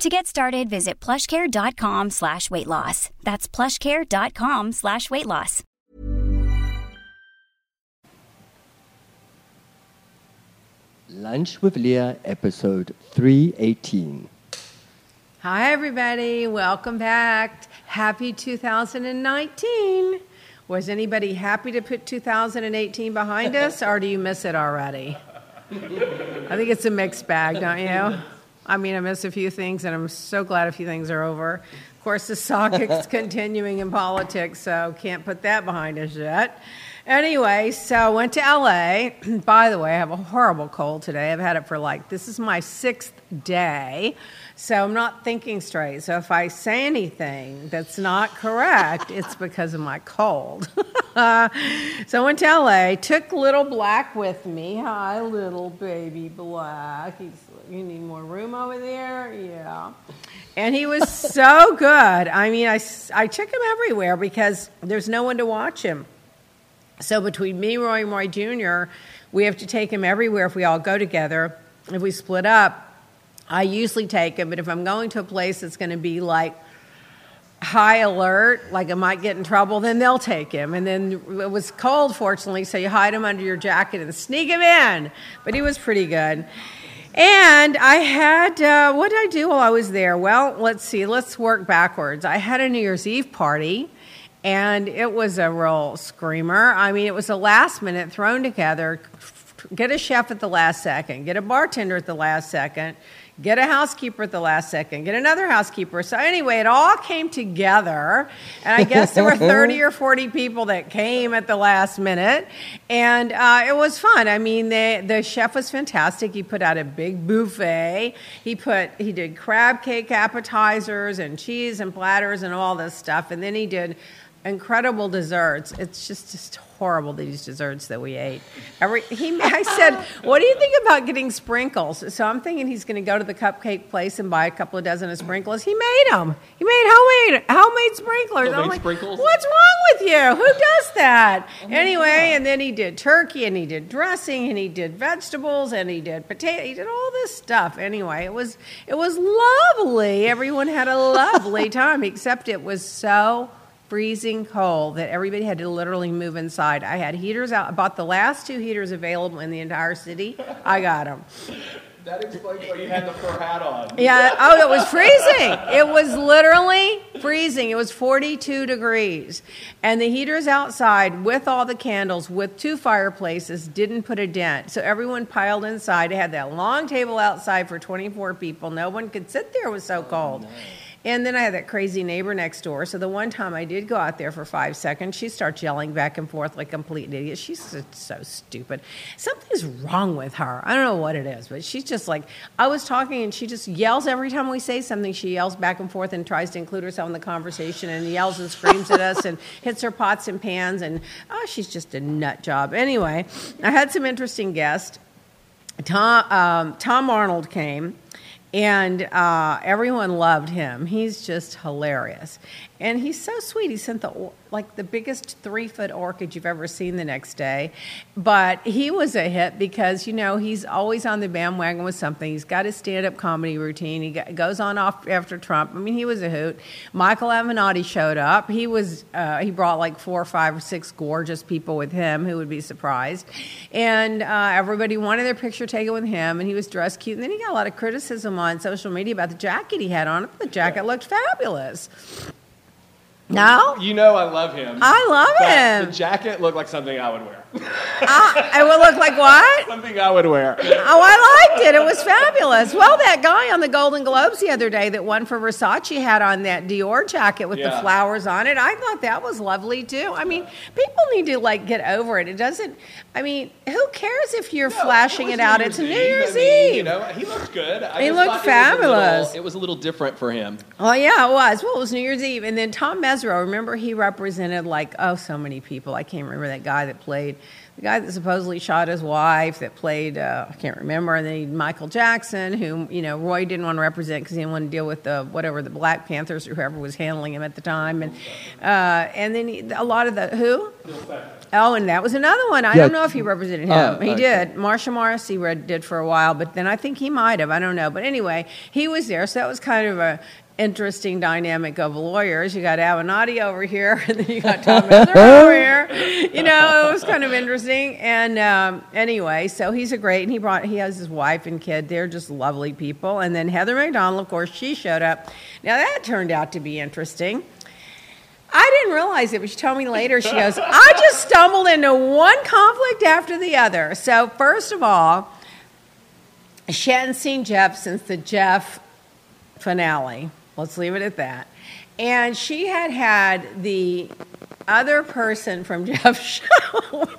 To get started, visit plushcare.com slash weight loss. That's plushcare.com slash weight loss. Lunch with Leah, episode 318. Hi, everybody. Welcome back. Happy 2019. Was anybody happy to put 2018 behind us, or do you miss it already? I think it's a mixed bag, don't you? I mean, I miss a few things, and I'm so glad a few things are over. Of course, the is continuing in politics, so can't put that behind us yet. Anyway, so I went to LA. By the way, I have a horrible cold today. I've had it for like, this is my sixth day. So I'm not thinking straight. So if I say anything that's not correct, it's because of my cold. so I went to LA, took little black with me. Hi, little baby black. He's, you need more room over there? Yeah. And he was so good. I mean, I, I took him everywhere because there's no one to watch him. So between me, Roy, and Roy Jr., we have to take him everywhere if we all go together. If we split up, I usually take him, but if I'm going to a place that's going to be like high alert, like I might get in trouble, then they'll take him. And then it was cold, fortunately, so you hide him under your jacket and sneak him in. But he was pretty good. And I had, uh, what did I do while I was there? Well, let's see, let's work backwards. I had a New Year's Eve party and it was a real screamer. I mean, it was a last minute thrown together. Get a chef at the last second, get a bartender at the last second, get a housekeeper at the last second, get another housekeeper. So, anyway, it all came together. And I guess there were 30 or 40 people that came at the last minute. And uh, it was fun. I mean, the, the chef was fantastic. He put out a big buffet. He put, he did crab cake appetizers and cheese and platters and all this stuff. And then he did incredible desserts. It's just just horrible these desserts that we ate. Every he, I said, "What do you think about getting sprinkles?" So I'm thinking he's going to go to the cupcake place and buy a couple of dozen of sprinkles. He made them. He made homemade homemade sprinklers. Homemade I'm like, sprinkles? "What's wrong with you? Who does that?" Oh anyway, and then he did turkey and he did dressing and he did vegetables and he did potato. He did all this stuff. Anyway, it was it was lovely. Everyone had a lovely time, except it was so freezing cold that everybody had to literally move inside. I had heaters out. I bought the last two heaters available in the entire city. I got them. That explains why you had the fur hat on. Yeah. Oh, it was freezing. It was literally freezing. It was 42 degrees. And the heaters outside with all the candles, with two fireplaces, didn't put a dent. So everyone piled inside. They had that long table outside for 24 people. No one could sit there. It was so cold. And then I had that crazy neighbor next door. So the one time I did go out there for five seconds, she starts yelling back and forth like a complete idiot. She's so, so stupid. Something's wrong with her. I don't know what it is, but she's just like, I was talking and she just yells every time we say something. She yells back and forth and tries to include herself in the conversation and yells and screams at us and hits her pots and pans. And oh, she's just a nut job. Anyway, I had some interesting guests. Tom, um, Tom Arnold came and uh, everyone loved him. He's just hilarious, and he's so sweet. He sent the like the biggest three foot orchid you've ever seen the next day, but he was a hit because you know he's always on the bandwagon with something. He's got his stand up comedy routine. He goes on off after Trump. I mean, he was a hoot. Michael Avenatti showed up. He was uh, he brought like four or five or six gorgeous people with him who would be surprised, and uh, everybody wanted their picture taken with him. And he was dressed cute. And then he got a lot of criticism on social media about the jacket he had on. The jacket looked fabulous. No, You know I love him. I love but him. The jacket looked like something I would wear. I, it would look like what? something I would wear. Oh, I liked it. It was fabulous. Well, that guy on the Golden Globes the other day that won for Versace had on that Dior jacket with the flowers on it. I thought that was lovely too. I mean, people need to like get over it. It doesn't. I mean, who cares if you're flashing was it out? It's New. Year's I mean, Eve. You know, he looked good. I He looked thought it was fabulous. little- It was a little different for him. Well, yeah, it was. Well, it was New Year's Eve, and then Tom Cosgrove, remember he represented like oh so many people. I can't remember that guy that played the guy that supposedly shot his wife that played uh, I can't remember. And then he, Michael Jackson, who you know Roy didn't want to represent because he didn't want to deal with the whatever the Black Panthers or whoever was handling him at the time. And uh, and then he, a lot of the who. Oh, and that was another one. I Yeah. don't know if he represented him. Oh, he okay. did. Marsha Morris he read, did for a while, but then I think he might have. I don't know. But anyway, he was there, so that was kind of a interesting dynamic of lawyers. You got Avenatti over here, and then you got Tom over here. You know, it was kind of interesting. And um, anyway, so he's a great, and he brought he has his wife and kid. They're just lovely people. And then Heather McDonald, of course, she showed up. Now that turned out to be interesting. I didn't realize it, but she told me later. She goes, I just stumbled into one conflict after the other. So, first of all, she hadn't seen Jeff since the Jeff finale. Let's leave it at that. And she had had the other person from Jeff's show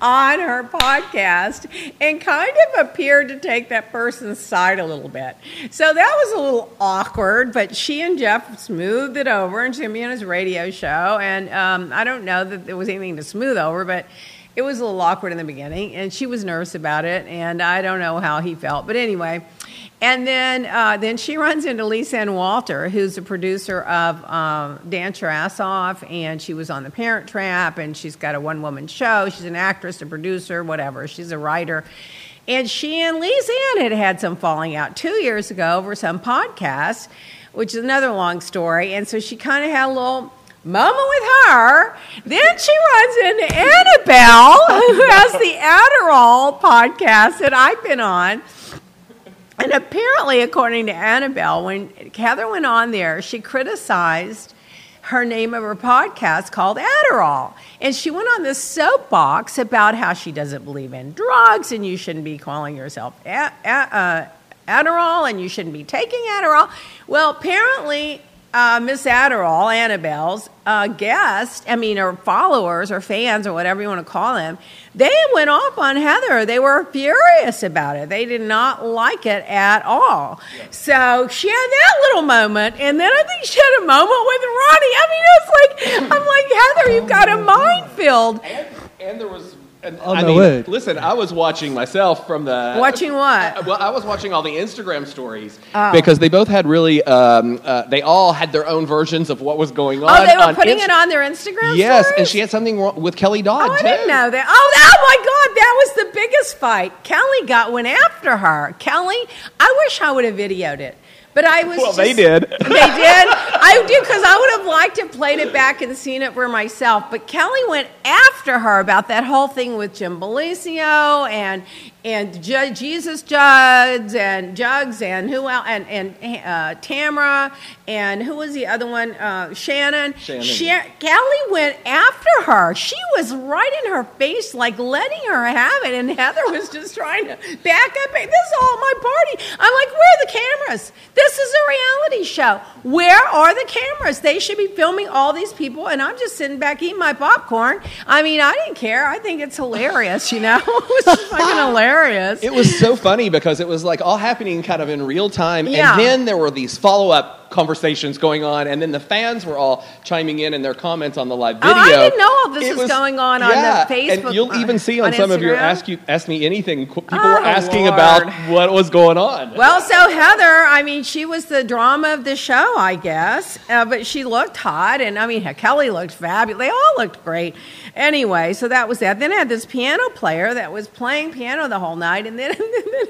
on her podcast and kind of appeared to take that person's side a little bit. So that was a little awkward, but she and Jeff smoothed it over and she had me on his radio show. And um, I don't know that there was anything to smooth over, but it was a little awkward in the beginning, and she was nervous about it, and I don't know how he felt. But anyway, and then uh, then she runs into Lisa Ann Walter, who's a producer of um, Dance Your Ass Off, and she was on The Parent Trap, and she's got a one woman show. She's an actress, a producer, whatever. She's a writer. And she and Lisa Ann had had some falling out two years ago over some podcast, which is another long story. And so she kind of had a little moment with her. Then she runs into Annabelle, who has the Adderall podcast that I've been on. And apparently, according to Annabelle, when Heather went on there, she criticized her name of her podcast called Adderall. And she went on this soapbox about how she doesn't believe in drugs and you shouldn't be calling yourself a- a- uh, Adderall and you shouldn't be taking Adderall. Well, apparently, uh, Miss Adderall, Annabelle's uh, guest, I mean, or followers or fans or whatever you want to call them, they went off on Heather. They were furious about it. They did not like it at all. So she had that little moment, and then I think she had a moment with Ronnie. I mean, it's like I'm like Heather, you've got a minefield. And, and there was. And, Oh, I my mean, word. listen, I was watching myself from the. Watching what? Uh, well, I was watching all the Instagram stories Oh. because they both had really. Um, uh, they all had their own versions of what was going on. Oh, they were on putting Inst- it on their Instagram. Yes, stories? and she had something wrong with Kelly Dodd Oh, I too. didn't know that. Oh, oh my God, that was the biggest fight. Kelly got went after her. Kelly, I wish I would have videoed it. But I was. Well, they did. They did. I do because I would have liked to have played it back and seen it for myself. But Kelly went after her about that whole thing with Jim Bellino and and Ju- Jesus Jugs and Jugs and who else and and uh, Tamara and who was the other one? Uh, Shannon. Shannon. Sha- Kelly went after her. She was right in her face, like letting her have it, and Heather was just trying to back up. This is all my party. I'm like, where are the cameras? This is a reality show. Where are the cameras? They should be filming all these people, and I'm just sitting back eating my popcorn. I mean, I didn't care. I think it's hilarious. You know, it was fucking hilarious. It was so funny because it was like all happening kind of in real time, Yeah. and then there were these follow up conversations going on, and then the fans were all chiming in in their comments on the live Oh, video. I didn't know all this It was going on on the yeah, Facebook- And you'll even see on, on some of your ask you ask me anything. People Oh, were asking Lord. about what was going on. Well, so Heather, I mean, she was the drama of the show, I guess, uh, but she looked hot, and I mean, Kelly looked fabulous. They all looked great. Anyway, so that was that. Then I had this piano player that was playing piano the whole night, and then, and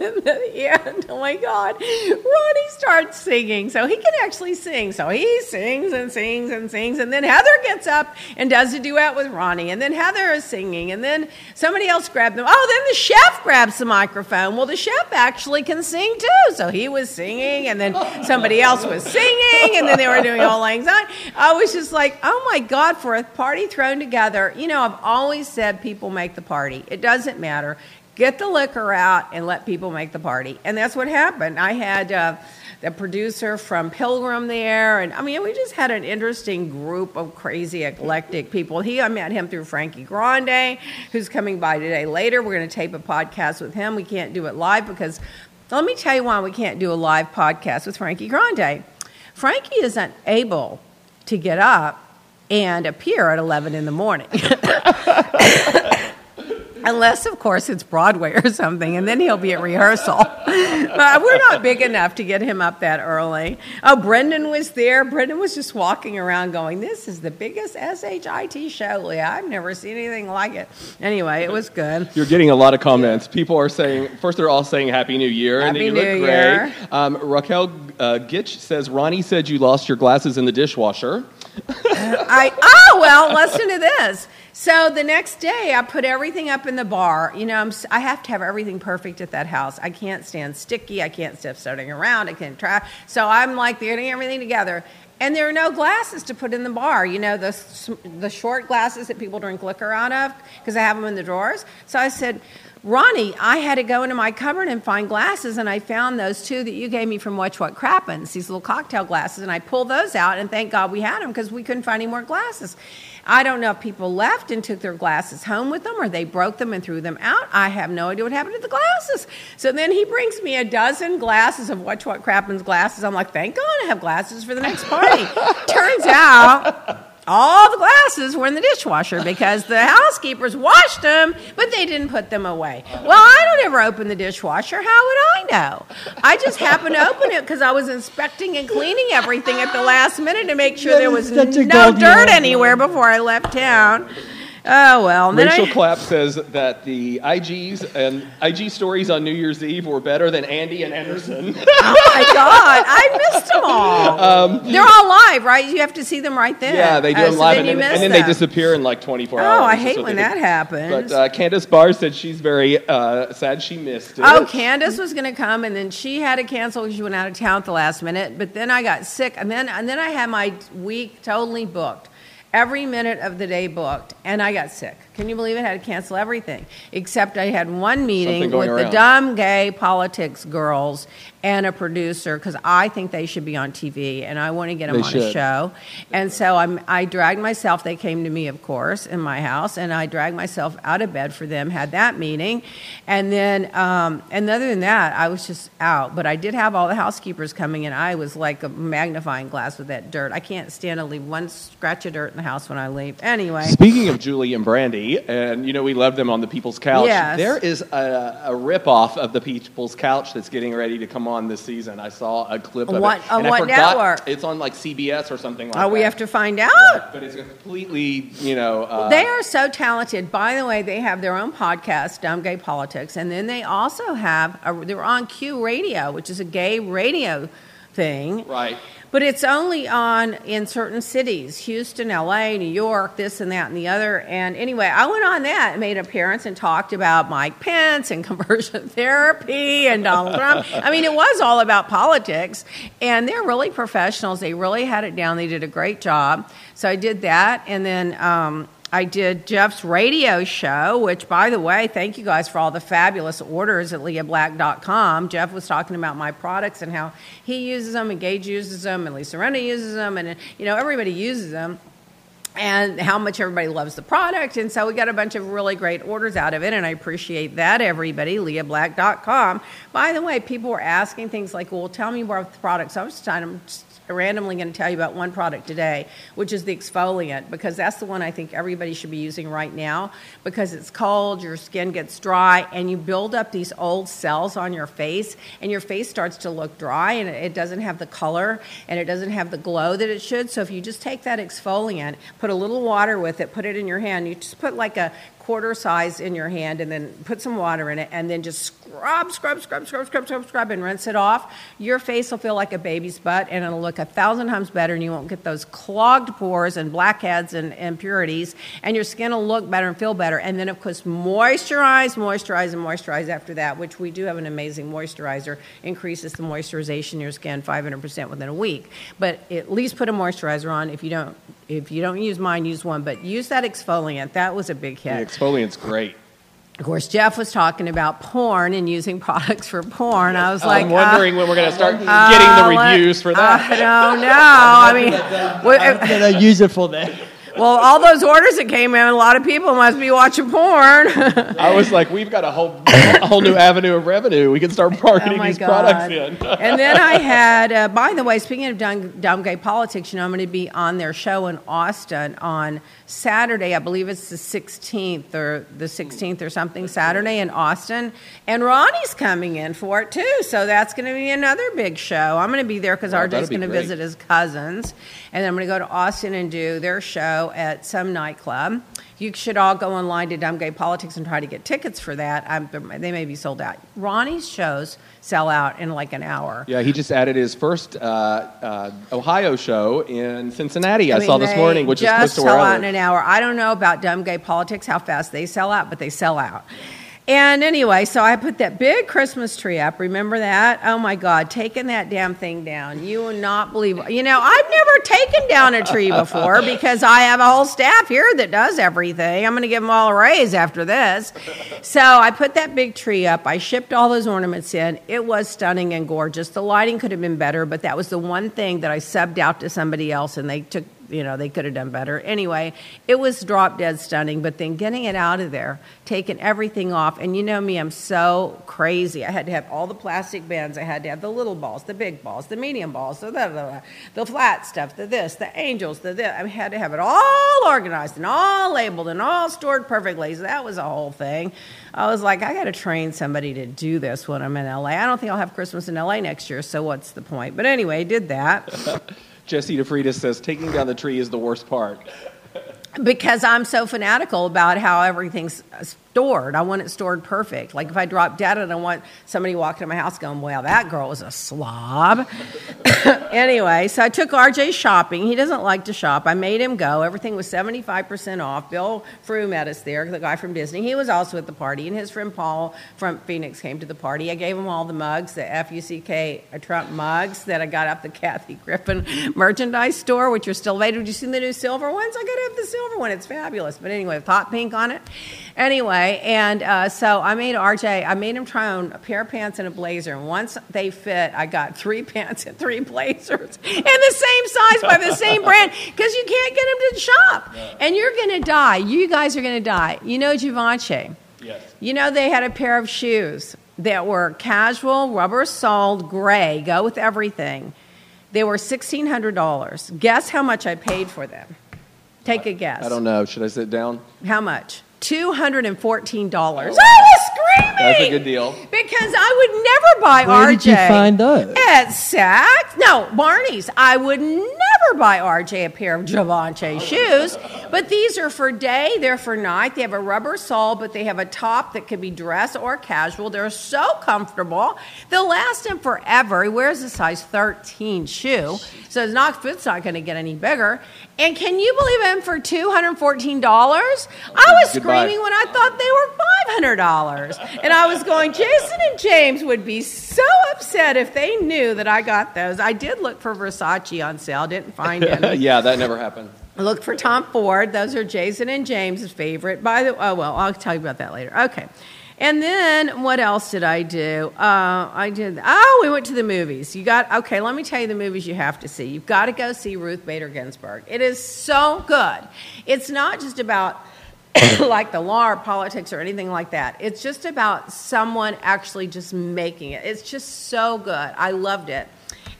then at the end, oh my God, Ronnie starts singing. So he can actually sing. So he sings and sings and sings, and then Heather gets up and does a duet with Ronnie, and then Heather is singing, and then somebody else grabbed them. Oh, then the chef grabs the microphone. Well, the chef actually can sing too, so he was singing, and then somebody else was singing, and then they were doing all syne. I was just like, oh my God, for a party thrown together. You know, I've always said people make the party. It doesn't matter. Get the liquor out and let people make the party, and that's what happened. I had. Uh, the producer from Pilgrim there, and I mean, we just had an interesting group of crazy, eclectic people. He, I met him through Frankie Grande, who's coming by today later. We're going to tape a podcast with him. We can't do it live because, let me tell you why we can't do a live podcast with Frankie Grande. Frankie isn't able to get up and appear at 11 in the morning. Unless, of course, it's Broadway or something, and then he'll be at rehearsal. but we're not big enough to get him up that early. Oh, Brendan was there. Brendan was just walking around going, This is the biggest SHIT show, Leah. I've never seen anything like it. Anyway, it was good. You're getting a lot of comments. People are saying, first, they're all saying Happy New Year, and Happy you look New great. Um, Raquel uh, Gitch says, Ronnie said you lost your glasses in the dishwasher. I oh well, listen to this. So the next day, I put everything up in the bar. You know, I'm, I have to have everything perfect at that house. I can't stand sticky. I can't stand starting around. I can't try. So I'm like getting everything together. And there are no glasses to put in the bar. You know, the the short glasses that people drink liquor out of because I have them in the drawers. So I said. Ronnie, I had to go into my cupboard and find glasses, and I found those two that you gave me from Watch What Crappens, these little cocktail glasses, and I pulled those out, and thank God we had them because we couldn't find any more glasses. I don't know if people left and took their glasses home with them or they broke them and threw them out. I have no idea what happened to the glasses. So then he brings me a dozen glasses of Watch What Crappens glasses. I'm like, thank God I have glasses for the next party. Turns out all the glasses were in the dishwasher because the housekeepers washed them, but they didn't put them away. Well, I don't ever open the dishwasher. How would I know? I just happened to open it because I was inspecting and cleaning everything at the last minute to make sure there was no dirt anywhere before I left town. Oh well. Rachel I, Clapp says that the IGs and IG stories on New Year's Eve were better than Andy and Anderson. oh my God, I missed them all. They're all live, right? You have to see them right then. Um, yeah, they do Oh, them so live, then and then, and then they disappear in like 24 Oh, hours. Oh, I hate when that happens. But uh, Candace Barr said she's very uh, sad she missed it. Oh, Candace was going to come, and then she had to cancel because she went out of town at the last minute. But then I got sick, and then and then I had my week totally booked, every minute of the day booked, and I got sick. Can you believe it? I had to cancel everything except I had one meeting with going the dumb gay politics girls and a producer because I think they should be on TV, and I want to get them They on a show. And so I'm, I dragged myself. They came to me, of course, in my house, and I dragged myself out of bed for them. Had that meeting, and then, um, and other than that, I was just out. But I did have all the housekeepers coming and I was like a magnifying glass with that dirt. I can't stand to leave one scratch of dirt in the house when I leave. Anyway, Speaking of Julie and Brandy, and you know we love them on the People's Couch. Yes. There is a, a ripoff of the People's Couch that's getting ready to come on this season. I saw a clip of What- it. on what forgot- network? It's on like CBS or something like oh, that. we have to find out. But it's completely, you know. Uh, They are so talented. By the way, they have their own podcast, Dumb Gay Politics, and then they also have a, they're on Q Radio, which is a gay radio thing. Right. But it's only on in certain cities Houston, LA, New York, this and that and the other. And anyway, I went on that and made an appearance and talked about Mike Pence and conversion therapy and Donald Trump. I mean, it was all about politics. And they're really professionals. They really had it down. They did a great job. So I did that. And then, um, I did Jeff's radio show, which, by the way, thank you guys for all the fabulous orders at leahblack.com. Jeff was talking about my products and how he uses them, and Gage uses them, and Lisa Rinna uses them, and, you know, everybody uses them and how much everybody loves the product. And so we got a bunch of really great orders out of it, and I appreciate that, everybody. LeahBlack.com. By the way, people were asking things like, well, tell me about the products. I was trying to randomly going to tell you about one product today, which is the exfoliant, because that's the one I think everybody should be using right now because it's cold, your skin gets dry, and you build up these old cells on your face, and your face starts to look dry, and it doesn't have the color and it doesn't have the glow that it should. So if you just take that exfoliant, put a little water with it, put it in your hand, you just put like a quarter size in your hand and then put some water in it and then just scrub, scrub, scrub, scrub, scrub, scrub, scrub, and rinse it off. Your face will feel like a baby's butt and it'll look a thousand times better and you won't get those clogged pores and blackheads and impurities and your skin will look better and feel better. And then, of course, moisturize, moisturize, and moisturize after that, which we do have an amazing moisturizer. Increases the moisturization in your skin 500% within a week. But at least put a moisturizer on. If you don't, if you don't use mine, use one. But use that exfoliant. That was a big hit. Exfoliant's great. Of course, Jeff was talking about porn and using products for porn. I was like, I'm wondering uh, when we're going to start uh, getting the reviews for that. I don't know. I mean, I'm we- gonna use it for that. well, all those orders that came in, a lot of people must be watching porn. I was like, we've got a whole a whole new avenue of revenue. We can start marketing Oh these God. products in. and then I had, uh, by the way, speaking of dumb, dumb gay politics, you know, I'm going to be on their show in Austin on Saturday. I believe it's the 16th or the 16th or something, Saturday in Austin. And Ronnie's coming in for it too. So that's going to be another big show. I'm going to be there because Wow, RJ's going to visit his cousins. And then I'm going to go to Austin and do their show at some nightclub. You should all go online to Dumb Gay Politics and try to get tickets for that. I'm, they may be sold out. Ronnie's shows sell out in like an hour. Yeah, he just added his first uh, uh, Ohio show in Cincinnati. I, mean, saw this morning, which is just close to sell where I out in an hour. I don't know about dumb gay politics, how fast they sell out, but they sell out. And anyway, so I put that big Christmas tree up. Remember that? Oh my God, taking that damn thing down. You will not believe. You know, I've never taken down a tree before because I have a whole staff here that does everything. I'm going to give them all a raise after this. So I put that big tree up. I shipped all those ornaments in. It was stunning and gorgeous. The lighting could have been better, but that was the one thing that I subbed out to somebody else and they took you know, they could have done better. Anyway, it was drop dead stunning, but then getting it out of there, taking everything off, and you know me, I'm so crazy. I had to have all the plastic bins, I had to have the little balls, the big balls, the medium balls, the, the, the, the flat stuff, the this, the angels, the this. I had to have it all organized and all labeled and all stored perfectly. So that was a whole thing. I was like, I got to train somebody to do this when I'm in LA. I don't think I'll have Christmas in LA next year, so what's the point? But anyway, did that. Jesse DeFriedis says taking down the tree is the worst part. because I'm so fanatical about how everything's stored. I want it stored perfect. Like if I drop dead and I want somebody walking to my house going, "Well, that girl was a slob." anyway, so I took RJ shopping. He doesn't like to shop. I made him go. Everything was 75% off. Bill Frew met us there, the guy from Disney. He was also at the party, and his friend Paul from Phoenix came to the party. I gave him all the mugs, the FUCK uh, Trump mugs that I got up the Kathy Griffin merchandise store, which are still available. Did you see the new silver ones? I got to have the silver one. It's fabulous. But anyway, with hot pink on it. Anyway, and uh, so I made RJ, I made him try on a pair of pants and a blazer. And once they fit, I got three pants and three blazers in the same size by the same brand because you can't get them to shop. And you're going to die. You guys are going to die. You know Givenchy. Yes. You know, they had a pair of shoes that were casual, rubber soled, gray, go with everything. They were $1,600. Guess how much I paid for them? Take a guess. I don't know. Should I sit down? How much? $214. I was screaming! That's a good deal. Because I would never buy Where RJ. did you find those? At Saks? No, Barney's. I would never buy RJ a pair of Givenchy shoes, but these are for day, they're for night. They have a rubber sole, but they have a top that can be dress or casual. They're so comfortable. They'll last him forever. He wears a size 13 shoe, so his not, foot's not going to get any bigger. And can you believe them for $214? I was Good buy. screaming when I thought they were $500. And I was going, Jason and James would be so upset if they knew that I got those. I did look for Versace on sale, didn't find any. yeah, that never happened. I looked for Tom Ford. Those are Jason and James's favorite. By the oh well, I'll tell you about that later. Okay. And then what else did I do? Uh, I did. Oh, we went to the movies. You got okay. Let me tell you the movies you have to see. You've got to go see Ruth Bader Ginsburg. It is so good. It's not just about like the law or politics or anything like that. It's just about someone actually just making it. It's just so good. I loved it.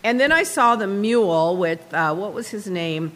And then I saw the Mule with uh, what was his name?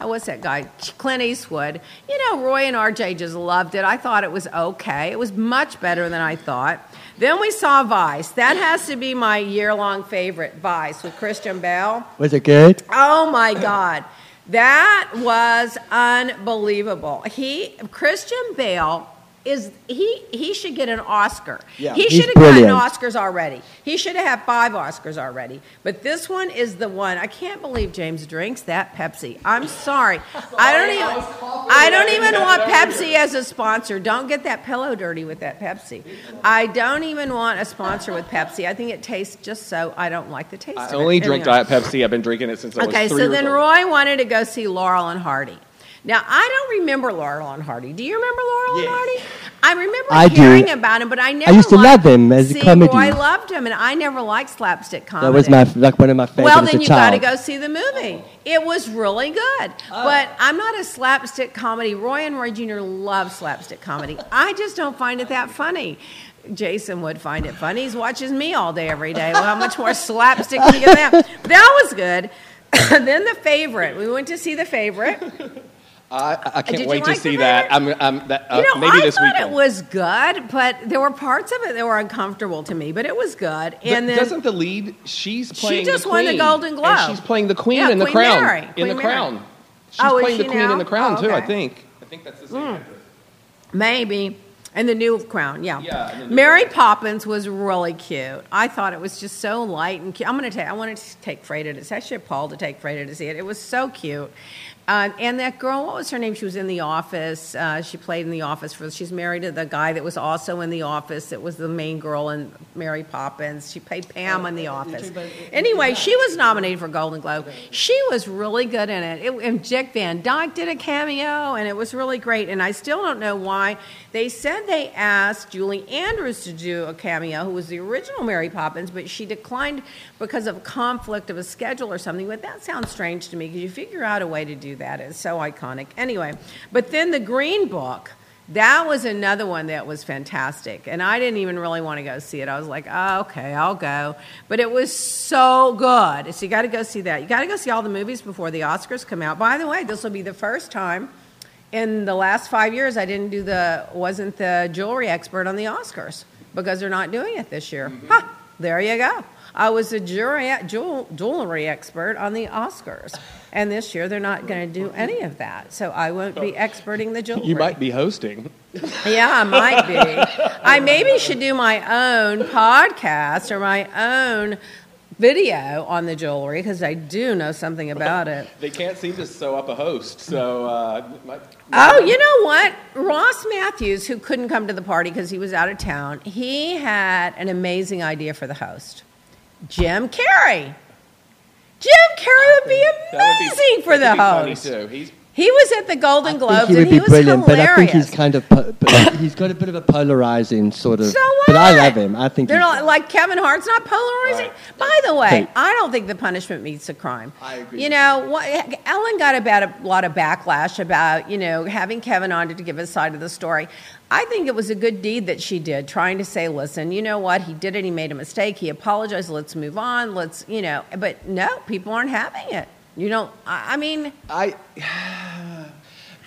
What's that guy? Clint Eastwood. You know, Roy and RJ just loved it. I thought it was okay. It was much better than I thought. Then we saw Vice. That has to be my year long favorite, Vice, with Christian Bale. Was it good? Oh my God. That was unbelievable. He Christian Bale is he he should get an Oscar. Yeah. he should have gotten. Oscars already. He should have had five Oscars already. But this one is the one. I can't believe James drinks that Pepsi. I'm sorry. I don't even I don't even want Pepsi as a sponsor. Don't get that pillow dirty with that Pepsi. I don't even want a sponsor with Pepsi. I think it tastes just so I don't like the taste I of it. only drink Anyway. Diet Pepsi. I've been drinking it since I was 3 Okay, so years then old. Roy wanted to go see Laurel and Hardy. Now I don't remember Laurel and Hardy. Do you remember Laurel and Hardy? I remember I do. hearing about him, but I never. I used to liked- love him as a comedy. Well, I loved him, and I never liked slapstick comedy. That was my like one of my favorites Well, then a you got to go see the movie. It was really good. Oh. But I'm not a slapstick comedy. Roy and Roy Jr. love slapstick comedy. I just don't find it that funny. Jason would find it funny. He watches me all day, every day. Well, how much more slapstick can you get than that? That was good. then the favorite. We went to see the favorite. I, I can't you wait like to see that. Vader? I'm, I'm that, uh, You know, maybe I this thought weekend. it was good, but there were parts of it that were uncomfortable to me. But it was good. But And then doesn't the lead? She's playing. just the won the queen, Golden Globe. And she's playing the queen Yeah, in the Queen crown. Mary. In Queen the Mary. crown. She's Oh, is playing the she queen now? in the crown Oh, too. I think. I think that's the same actress. Maybe. And the new crown, yeah. Yeah, and the new Mary crown. Poppins was really cute. I thought it was just so light and cute. I'm going to take. I wanted to take Freda to. I should have Paul to take Freda to see it. It was so cute. Uh, and that girl, what was her name? She was in The Office. Uh, she played in The Office for. She's married to the guy that was also in The Office. That was the main girl in Mary Poppins. She played Pam in The Office. Anyway, she was nominated for Golden Globe. She was really good in it. it. And Jack Van Dyke did a cameo, and it was really great. And I still don't know why. They said they asked Julie Andrews to do a cameo, who was the original Mary Poppins, but she declined because of conflict of a schedule or something. But that sounds strange to me because you figure out a way to do that. It's so iconic. Anyway, but then the Green Book. That was another one that was fantastic. And I didn't even really want to go see it. I was like, oh, okay, I'll go. But it was so good. So you got to go see that. You got to go see all the movies before the Oscars come out. By the way, this will be the first time in the last five years I didn't do the, wasn't the jewelry expert on the Oscars because they're not doing it this year. Mm-hmm. Huh, there you go. I was a jewelry, jewel, jewelry expert on the Oscars. And this year they're not going to do any of that. So I won't be oh. experting the jewelry. You might be hosting. Yeah, I might be. I maybe should do my own podcast or my own video on the jewelry because I do know something about it. They can't seem to sew up a host, so. Uh, might, Oh, you know what? Ross Mathews, who couldn't come to the party because he was out of town, he had an amazing idea for the host Jim Carrey. Jim Carrey would be that would be- amazing for the that would be host. Funny too. He's He was at the Golden Globes he would and he be was brilliant, hilarious. but I think he's kind of po- he's got a bit of a polarizing sort of. So what? But I love him. I think they're he's- not like Kevin Hart's not polarizing. Right. By the way, Hey. I don't think the punishment meets the crime. I agree You know, what, Ellen got about a lot of backlash about you know having Kevin on to give his side of the story. I think it was a good deed that she did, trying to say, "Listen, you know what? He did it. He made a mistake. He apologized. Let's move on. Let's, you know." But no, people aren't having it. You know, I, I mean, I.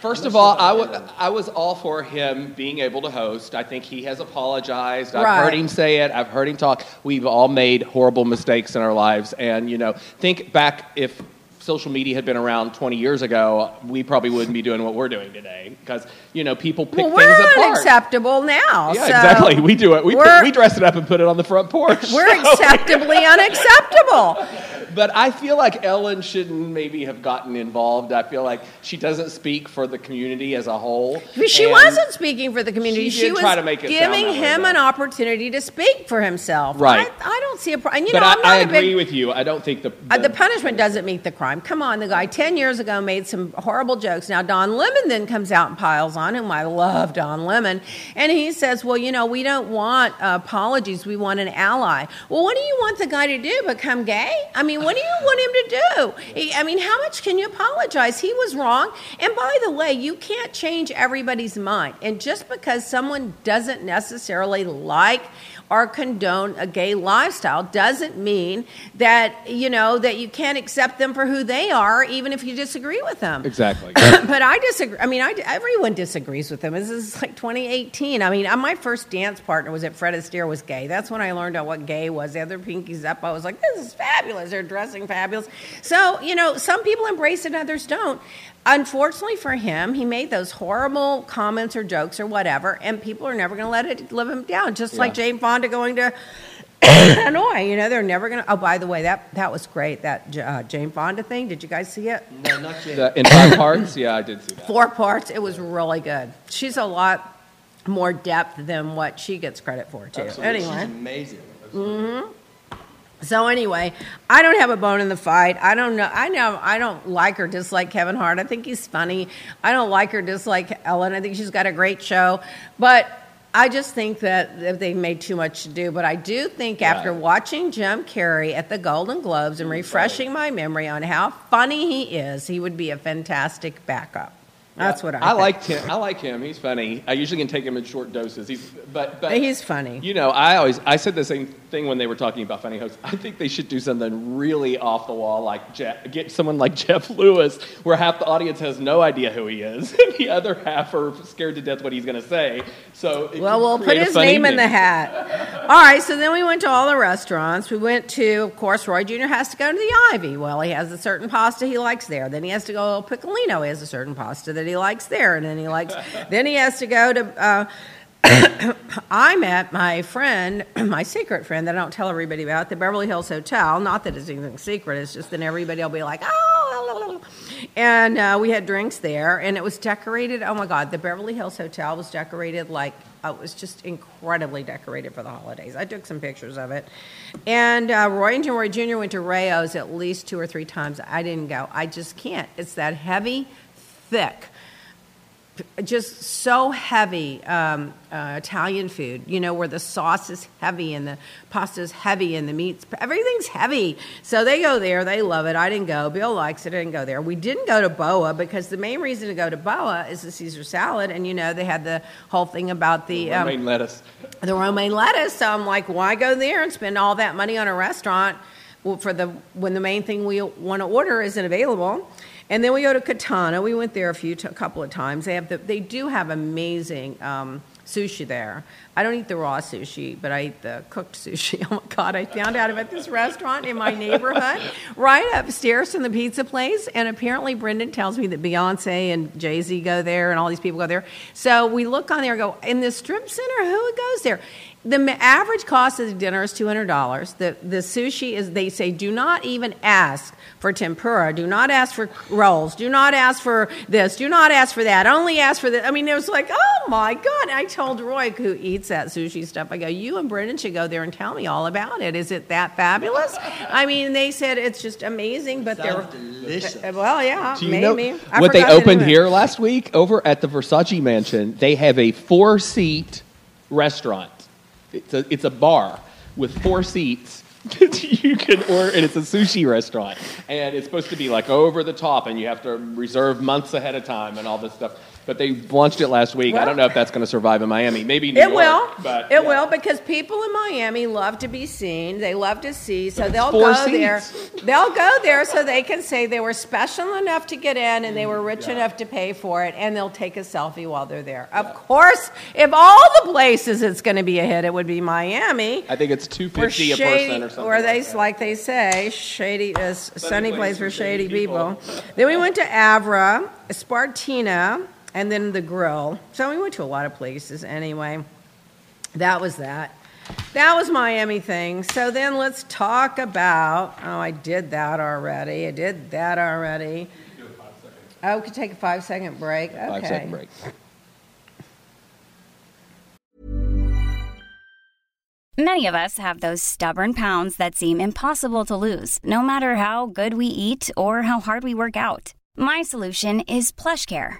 First of all, I wa- I was all for him being able to host. I think he has apologized. I've Right. heard him say it. I've heard him talk. We've all made horrible mistakes in our lives. And, you know, think back if social media had been around 20 years ago, we probably wouldn't be doing what we're doing today. Because, you know, people pick well, things we're apart. unacceptable now. Yeah, so exactly. We do it. We, put, we're- dress it up and put it on the front porch. We're acceptably unacceptable. But I feel like Ellen shouldn't maybe have gotten involved. I feel like she doesn't speak for the community as a whole. But she And wasn't speaking for the community. She did was try to make it giving way, him though. an opportunity to speak for himself. Right. I, I don't see a problem. You But know, I'm not I, I agree big, with you. I don't think the Uh, the punishment doesn't meet the crime. Come on, the guy 10 years ago made some horrible jokes. Now, Don Lemon then comes out and piles on him. I love Don Lemon. And he says, Well, you know, we don't want uh, apologies. We want an ally. Well, what do you want the guy to do? Become gay? I mean, what do you want him to do? He- I mean, how much can you apologize? He was wrong. And by the way, you can't change everybody's mind. And just because someone doesn't necessarily like, or condone a gay lifestyle doesn't mean that you know that you can't accept them for who they are even if you disagree with them. Exactly. but i disagree i mean I, everyone disagrees with them. This is like 2018 i mean uh, my first dance partner was at fred astaire was gay. That's when i learned out what gay was. The other pinkies up. I was like this is fabulous. They're dressing fabulous. So you know some people embrace it others don't unfortunately for him he made those horrible comments or jokes or whatever and people are never going to let it live him down just like Yeah. jane fonda going to Hanoi, you know, they're never going to. Oh, by the way, that that was great. That uh, Jane Fonda thing. Did you guys see it? No, not yet. In five parts, yeah, I did see that. Four parts. It was really good. She's a lot more depth than what she gets credit for, too. Absolutely. She's Anyway, amazing. Mm-hmm. So anyway, I don't have a bone in the fight. I don't know. I know I don't like or dislike Kevin Hart. I think he's funny. I don't like or dislike Ellen. I think she's got a great show, but I just think that they made too much to do. But I do think after watching Jim Carrey at the Golden Globes and refreshing my memory on how funny he is, he would be a fantastic backup. That's what I. I think. liked him. I like him. He's funny. I usually can take him in short doses. He's but but He's funny. You know, I always I said the same thing when they were talking about funny hosts. I think they should do something really off the wall, like Jeff, get someone like Jeff Lewis, where half the audience has no idea who he is, and the other half are scared to death what he's going to say. So Well, we'll put his name in the hat. All right, so then we went to all the restaurants. We went to, of course, Roy Jr. has to go to the Ivy. Well, he has a certain pasta he likes there. Then he has to go to Piccolino. Has a certain pasta that he likes there. And then he likes, then he has to go to, uh, I met my friend, my secret friend that I don't tell everybody about, the Beverly Hills Hotel. Not that it's anything secret, it's just that everybody will be like, oh, and uh, we had drinks there, and it was decorated. Oh my God, the Beverly Hills Hotel was decorated like uh, it was just incredibly decorated for the holidays. I took some pictures of it, and uh, Roy and Roy Jr. went to Rao's at least two or three times. I didn't go. I just can't. It's that heavy, thick just so heavy um, uh, Italian food, you know, where the sauce is heavy and the pasta is heavy and the meats, everything's heavy. So they go there, they love it. I didn't go. Bill likes it. I didn't go there. We didn't go to Boa because the main reason to go to Boa is the Caesar salad, and you know they had the whole thing about the um, Romaine lettuce. the romaine lettuce. So I'm like, why go there and spend all that money on a restaurant for the when the main thing we want to order isn't available? And then we go to Katana. We went there a few t- couple of times. They have the, they do have amazing um, sushi there. I don't eat the raw sushi, but I eat the cooked sushi. Oh my god! I found out about this restaurant in my neighborhood, right upstairs from the pizza place. And apparently, Brendan tells me that Beyonce and Jay Z go there, and all these people go there. So we look on there, and go in the strip center. Who goes there? The average cost of the dinner is two hundred dollars. The the sushi is they say do not even ask for tempura, do not ask for rolls, do not ask for this, do not ask for that. Only ask for that. I mean, it was like, oh my god! I told Roy who eats that sushi stuff. I go, you and Brendan should go there and tell me all about it. Is it that fabulous? I mean, they said it's just amazing, but they're delicious. Uh, well, yeah, Do you know maybe. I what they forgot the opened name of it. here last week over at the Versace Mansion? They have a four-seat restaurant. It's a it's a bar with four seats. you can order, and it's a sushi restaurant, and it's supposed to be like over the top, and you have to reserve months ahead of time and all this stuff. But they launched it last week. I don't know if that's going to survive in Miami. Maybe New It York, will. But it yeah. will because people in Miami love to be seen. They love to see, so they'll go there. They'll go there so they can say they were special enough to get in and they were rich enough to pay for it, and they'll take a selfie while they're there. Of course, if all the places it's going to be a hit, it would be Miami. I think it's two Or a person or something. or they like like they say, shady uh, is sunny place place for for shady shady people. people. then we went to Avra, Spartina, and then the Grill. So we went to a lot of places anyway. That was that. That was Miami thing. So then let's talk about. Oh, I did that already. I did that already. Oh, we could take a five second break. Okay. Five second break. Many of us have those stubborn pounds that seem impossible to lose, no matter how good we eat or how hard we work out. My solution is PlushCare.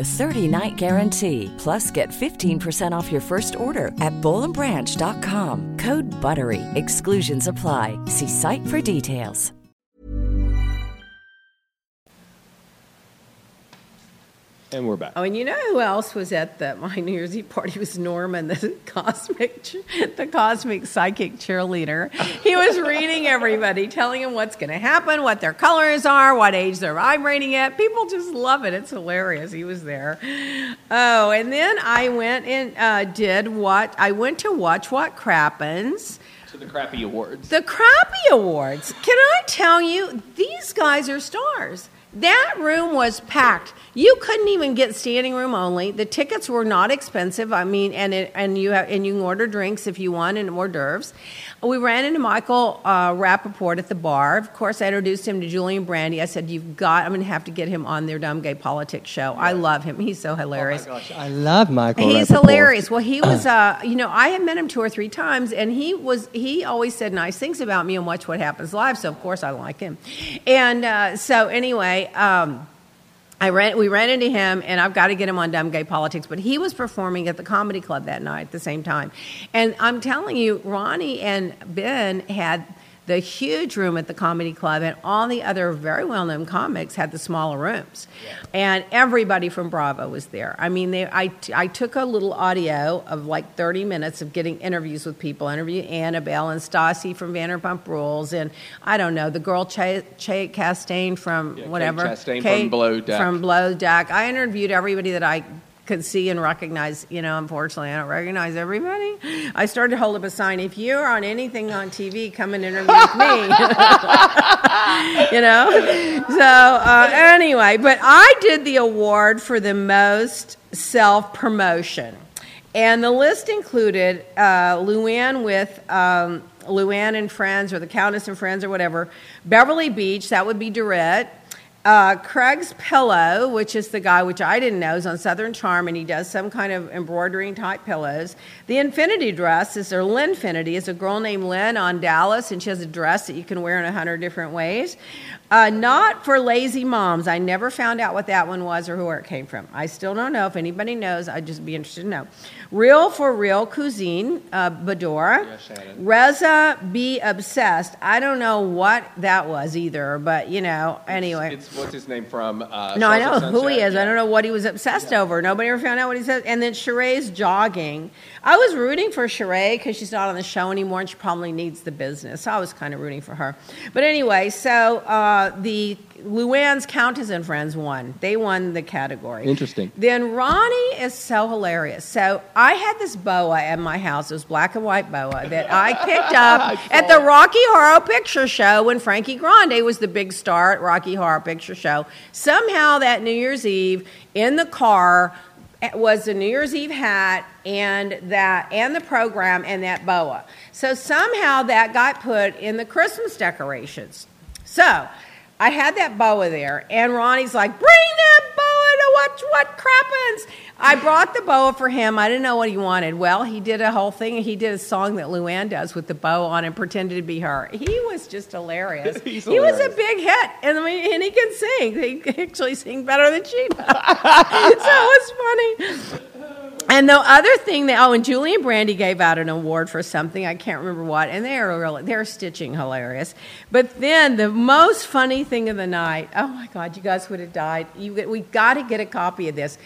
a 30-night guarantee. Plus, get 15% off your first order at bollandbranch.com. Code BUTTERY. Exclusions apply. See site for details. And we're back. Oh, and you know who else was at the my New Year's Eve party? Was Norman, the cosmic, the cosmic psychic cheerleader. He was reading everybody, telling them what's going to happen, what their colors are, what age they're vibrating at. People just love it. It's hilarious. He was there. Oh, and then I went and uh, did what I went to watch what crappens. To the crappy awards. The Crappy Awards. Can I tell you, these guys are stars. That room was packed. You couldn't even get standing room only. The tickets were not expensive. I mean, and it, and you have, and you can order drinks if you want and hors d'oeuvres. We ran into Michael uh, Rappaport at the bar. Of course, I introduced him to Julian Brandy. I said, "You've got. I'm going to have to get him on their dumb gay politics show. I love him. He's so hilarious. Oh Gosh, I love Michael. He's Rappaport. hilarious. Well, he was, uh, you know, I had met him two or three times, and he was, he always said nice things about me and Watch What Happens Live. So of course I like him. And uh, so anyway, um, I ran, we ran into him, and I've got to get him on Dumb Gay Politics. But he was performing at the Comedy Club that night at the same time, and I'm telling you, Ronnie and Ben had the huge room at the comedy club and all the other very well-known comics had the smaller rooms and everybody from bravo was there i mean they, I, I took a little audio of like 30 minutes of getting interviews with people interview annabelle and stassi from vanderpump rules and i don't know the girl che, che Chastain from Yeah, Kate whatever Chastain from blow Deck. from Below Deck. i interviewed everybody that i could see and recognize, you know, unfortunately, I don't recognize everybody. I started to hold up a sign if you're on anything on TV, come and interview me. you know? So, uh, anyway, but I did the award for the most self promotion. And the list included uh, Luann with um, Luann and Friends, or the Countess and Friends, or whatever. Beverly Beach, that would be Dorit. Uh, Craig's Pillow, which is the guy which I didn't know is on Southern Charm, and he does some kind of embroidering type pillows. The Infinity dress is or Linfinity is a girl named Lynn on Dallas, and she has a dress that you can wear in a hundred different ways. Uh, not for lazy moms. I never found out what that one was or where it came from. I still don't know. If anybody knows, I'd just be interested to know. Real for Real Cuisine, uh. Yeah, Shannon. Reza Be Obsessed. I don't know what that was either, but you know, anyway. It's what's his name from? Uh, No, I know who he is. I don't know what he was obsessed over. Nobody ever found out what he said. And then Sheree's jogging. I was rooting for Sheree because she's not on the show anymore and she probably needs the business. So I was kind of rooting for her. But anyway, so uh, the Luann's Countess and Friends won. They won the category. Interesting. Then Ronnie is so hilarious. So I had this boa at my house. It was black and white boa that I picked up at the Rocky Horror Picture Show when Frankie Grande was the big star at Rocky Horror Picture Show. Somehow that New Year's Eve in the car was the New Year's Eve hat and that and the program and that boa. So somehow that got put in the Christmas decorations. So I had that boa there, and Ronnie's like, "Bring that boa to watch what crappens." I brought the boa for him. I didn't know what he wanted. Well, he did a whole thing. He did a song that Luann does with the bow on and pretended to be her. He was just hilarious. He's he was a big hit, and I mean, and he can sing. He actually sing better than she does. so it was funny. And the other thing that oh, and Julie and Brandy gave out an award for something I can't remember what, and they're really they're stitching hilarious. But then the most funny thing of the night, oh my God, you guys would have died. You we got to get a copy of this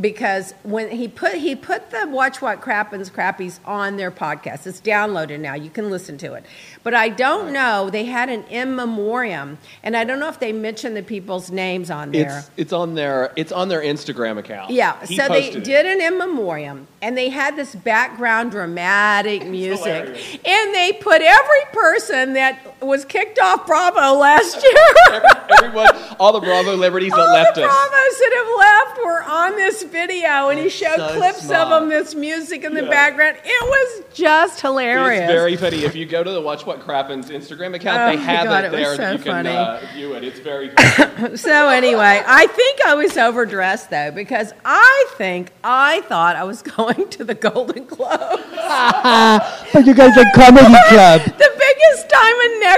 because when he put he put the Watch What Crappens Crappies on their podcast. It's downloaded now. You can listen to it. But I don't know. They had an in memoriam, and I don't know if they mentioned the people's names on there. It's it's on their it's on their Instagram account. Yeah, He so they it. did an in memoriam, and they had this background dramatic music, and they put every person that was kicked off Bravo last year. Everyone, all the Bravo liberties that All left the us. Bravos that have left were on this video, and he showed so clips of them, this music in the background. It was just hilarious. It's very funny. If you go to the Watch What Crappens Instagram account, Oh they have God, it it there so that you can uh, view it. It's very funny. So anyway, I think I was overdressed though because I think I thought I was going to the Golden Globes. But you guys are comedy club. the biggest diamond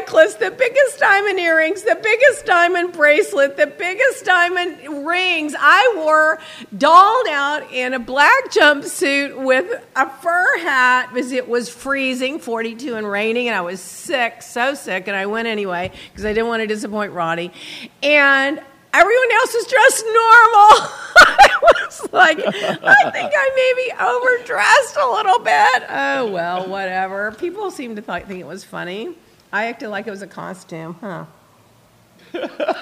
necklace, the biggest diamond earrings, the biggest diamond bracelet, the biggest diamond rings. I wore dolled out in a black jumpsuit with a fur hat because it was freezing, 42 and raining, and I was sick, so sick, and I went anyway because I didn't want to disappoint Ronnie. And everyone else was dressed normal. I was like, I think I maybe overdressed a little bit. Oh, well, whatever. People seem to th- think it was funny. I acted like it was a costume, huh?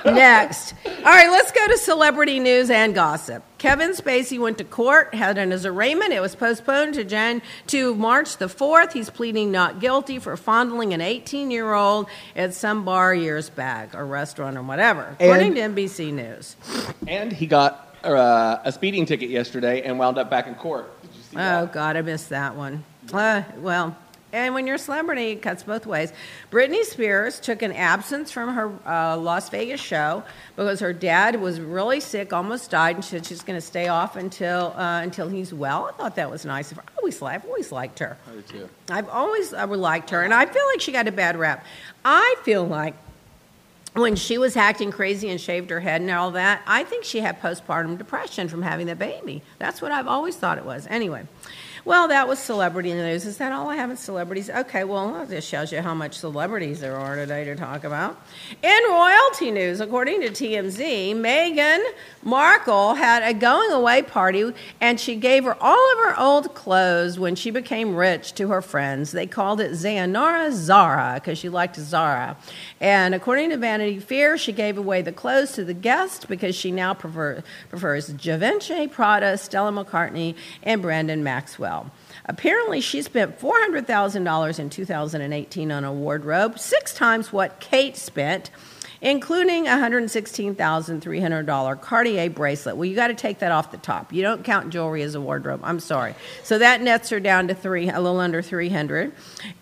Next. All right, let's go to celebrity news and gossip. Kevin Spacey went to court, had an arraignment. It was postponed to Jan to March the 4th. He's pleading not guilty for fondling an 18 year old at some bar years back, or restaurant, or whatever, according to NBC News. And he got uh, a speeding ticket yesterday and wound up back in court. Did you see Oh, that? God, I missed that one. Uh, well, and when you're a celebrity, it cuts both ways. Britney Spears took an absence from her uh, Las Vegas show because her dad was really sick, almost died, and she said she's going to stay off until uh, until he's well. I thought that was nice of her. I always, I've always liked her. I do too. I've always uh, liked her, and I feel like she got a bad rap. I feel like when she was acting crazy and shaved her head and all that, I think she had postpartum depression from having the baby. That's what I've always thought it was. Anyway, well, that was celebrity news. Is that all I have in celebrities? Okay, well, just shows you how much celebrities there are today to talk about. In royalty news, according to TMZ, Meghan Markle had a going away party and she gave her all of her old clothes when she became rich to her friends. They called it Zayanara Zara because she liked Zara. And according to Vanity Fair, she gave away the clothes to the guests because she now prefer, prefers Givenchy, Prada, Stella McCartney, and Brandon Maxwell. Apparently, she spent $400,000 in 2018 on a wardrobe, six times what Kate spent, including a $116,300 Cartier bracelet. Well, you got to take that off the top. You don't count jewelry as a wardrobe. I'm sorry. So that nets her down to three, a little under 300,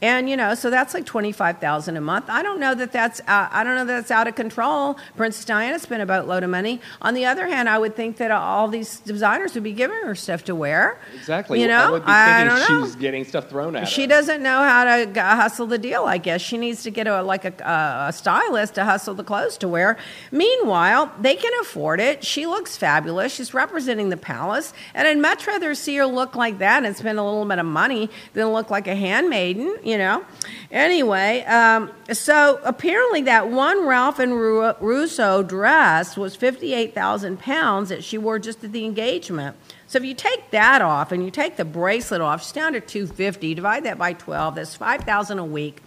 and you know, so that's like 25,000 a month. I don't know that that's uh, I don't know that that's out of control. Princess Diana spent a boatload of money. On the other hand, I would think that all these designers would be giving her stuff to wear. Exactly. You know, I would be I don't know. she's getting stuff thrown at She her. doesn't know how to hustle the deal. I guess she needs to get a like a, a stylist to hustle the clothes to wear. Meanwhile, they can afford it. She looks fabulous. She's representing the palace, and I'd much rather see her look like that and spend a little bit of money than look like a handmaiden. You know. Anyway, um, so apparently that one Ralph and Ru- Russo dress was fifty-eight thousand pounds that she wore just at the engagement. So if you take that off and you take the bracelet off, it's down to 250. Divide that by 12, that's 5,000 a week.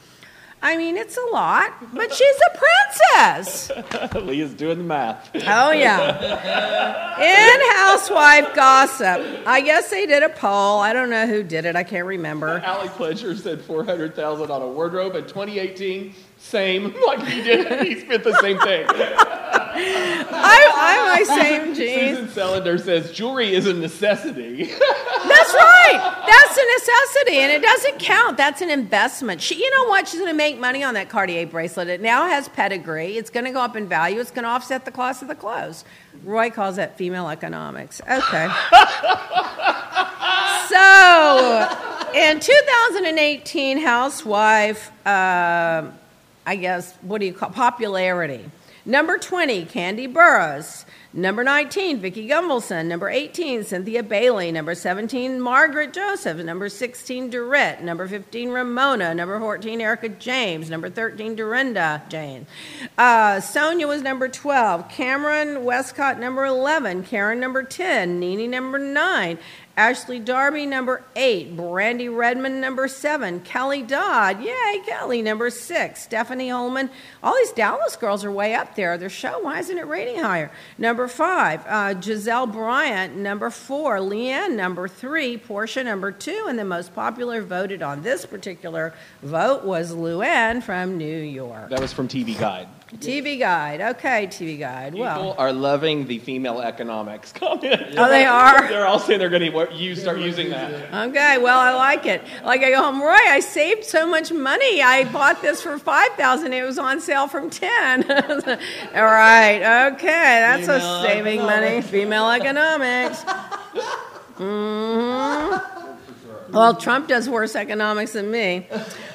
I mean, it's a lot, but she's a princess. Leah's doing the math. Oh yeah. In housewife gossip, I guess they did a poll. I don't know who did it. I can't remember. Allie Pledger said 400000 on a wardrobe in 2018. Same, like he did. He spent the same thing. I, I my same jeans. Susan Sellender says jewelry is a necessity. That's right. That's a necessity, and it doesn't count. That's an investment. She, you know what? She's going to make money on that Cartier bracelet. It now has pedigree. It's going to go up in value. It's going to offset the cost of the clothes. Roy calls that female economics. Okay. so, in 2018, housewife, uh, I guess, what do you call popularity? Number 20, Kandi Burruss. Number 19, Vicki Gunvalson. Number 18, Cynthia Bailey. Number 17, Margaret Joseph. Number 16, Dorit. Number 15, Ramona. Number 14, Erika Jayne. Number 13, Dorinda Jane. Uh, Sonja was number 12. Kameron Westcott, number 11. Karen, number 10. Nene, number 9. Ashley Darby, number eight. Brandi Redmond, number seven. Kelly Dodd, yay, Kelly, number six. Stephanie Hollman. All these Dallas girls are way up there. Their show, why isn't it rating higher? Number five. Uh, Gizelle Bryant, number four. LeeAnne, number three. Porsha, number two. And the most popular voted on this particular vote was Luann from New York. that was from TV Guide. TV Guide. Okay, TV Guide. People Well, are loving the female economics comment. Oh, they are? They're all saying they're going to you start using that. Okay, well, I like it. Like I go home, Roy, I saved so much money. I bought this for five thousand. It was on sale from ten. All right, okay, that's Female a saving money. Female economics. hmm Well, Trump does worse economics than me.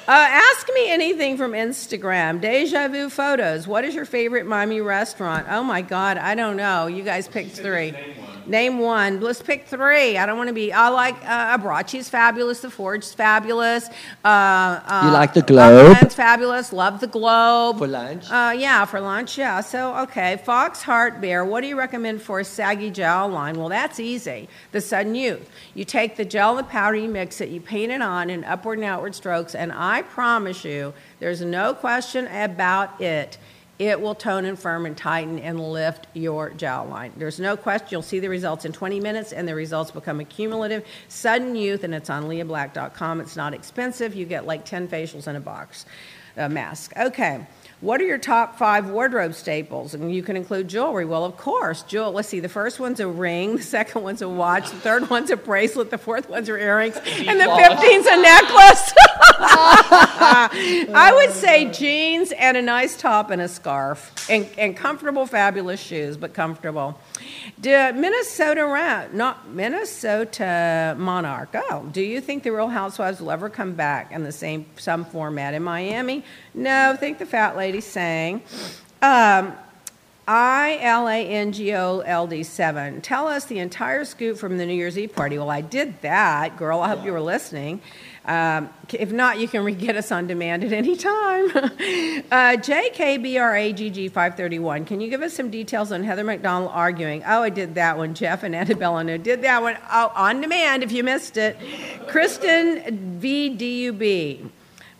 Uh, ask me anything from Instagram. Deja vu photos. What is your favorite Miami restaurant? Oh my God, I don't know. You guys picked three. Name one. Let's pick three. I don't want to be. I like uh, Abrace's fabulous. The Forge's fabulous. Uh, uh, You like the Globe? Upland's fabulous. Love the Globe. For lunch? Uh, yeah, for lunch. Yeah. So okay, Fox Heart Bear. What do you recommend for a saggy gel line? Well, that's easy. The Sudden Youth. You take the gel and the powder, you mix it, you paint it on in upward and outward strokes, and I promise you, there's no question about it. It will tone and firm and tighten and lift your jawline. There's no question. You'll see the results in 20 minutes, and the results become accumulative. Sudden Youth, and it's on leahblack.com. It's not expensive. You get like 10 facials in a box, a mask. Okay. What are your top five wardrobe staples? And you can include jewelry. Well, of course, jewel. Let's see. The first one's a ring. The second one's a watch. The third one's a bracelet. The fourth one's are earrings, and the fifteen's a necklace. I would say jeans and a nice top and a scarf, and, and comfortable, fabulous shoes, but comfortable. Do Minnesota Ra- not Minnesota Monarch. Oh, do you think the Real Housewives will ever come back in the same some format in Miami? No, think the fat lady sang. Um, I L A N G O L D 7. Tell us the entire scoop from the New Year's Eve party. Well, I did that, girl. I hope you were listening. Um, if not, you can re- get us on demand at any time. uh, JKBRAGG 531. Can you give us some details on Heather McDonald arguing? Oh, I did that one. Jeff and Annabella no, did that one. Oh, on demand if you missed it. Kristen VDUB.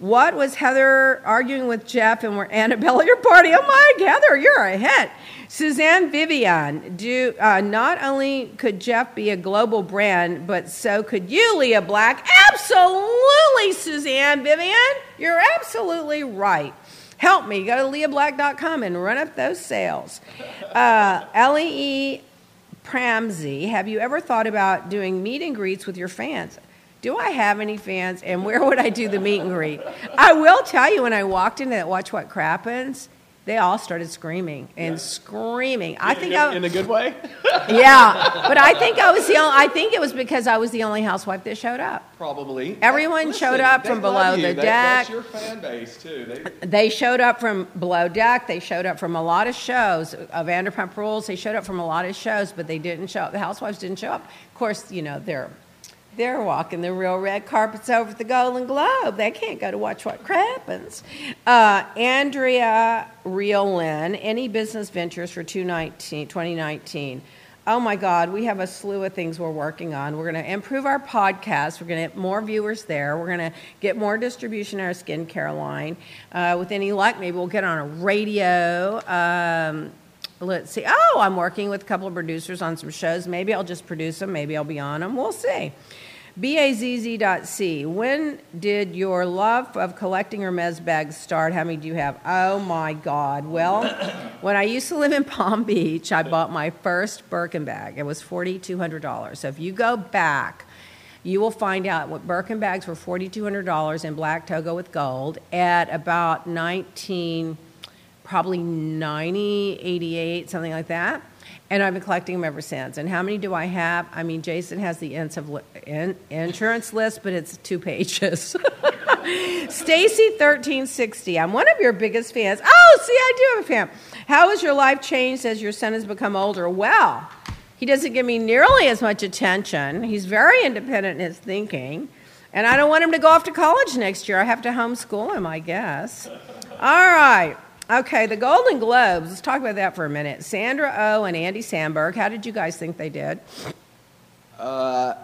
What was Heather arguing with Jeff and were Annabella your party? Oh my, Heather, you're a hit. Suzanne Vivian, do uh, not only could Jeff be a global brand, but so could you, Leah Black. Absolutely, Suzanne Vivian. You're absolutely right. Help me. Go to leahblack.com and run up those sales. Uh, LEE Pramsey, have you ever thought about doing meet and greets with your fans? Do I have any fans, and where would I do the meet and greet? I will tell you, when I walked into that Watch What Crappens, they all started screaming and screaming. I think I, in a good way. yeah, but I think I was the only. I think it was because I was the only housewife that showed up. Probably. Everyone Listen, showed up from below the That- deck. That's your fan base too. They, They showed up from below deck. They showed up from a lot of shows. Uh, Vanderpump Rules. They showed up from a lot of shows, but they didn't show up. The housewives didn't show up. Of course, you know they're they're walking the real red carpets over the Golden Globe. They can't go to watch what crappens. Uh, Andrea Lynn. Any business ventures for 2019? 2019? Oh my God, we have a slew of things we're working on. We're going to improve our podcast. We're going to get more viewers there. We're going to get more distribution in our skincare line. Uh, with any luck, maybe we'll get on a radio. Um, let's see. Oh, I'm working with a couple of producers on some shows. Maybe I'll just produce them. Maybe I'll be on them. We'll see. BAZZ.C. When did your love of collecting Hermes bags start? How many do you have? Oh my God. Well, when I used to live in Palm Beach, I bought my first Birkin bag. It was $4,200. So if you go back, you will find out what Birkin bags were $4,200 in black togo with gold at about 19, probably 90, 88, something like that. And I've been collecting them ever since. And how many do I have? I mean, Jason has the li- in, insurance list, but it's two pages. Stacy thirteen sixty. I'm one of your biggest fans. Oh, see, I do have a fan. How has your life changed as your son has become older? Well, he doesn't give me nearly as much attention. He's very independent in his thinking. And I don't want him to go off to college next year. I have to homeschool him, I guess. All right. Okay, the Golden Globes. Let's talk about that for a minute. Sandra Oh and Andy Samberg. How did you guys think they did? uh,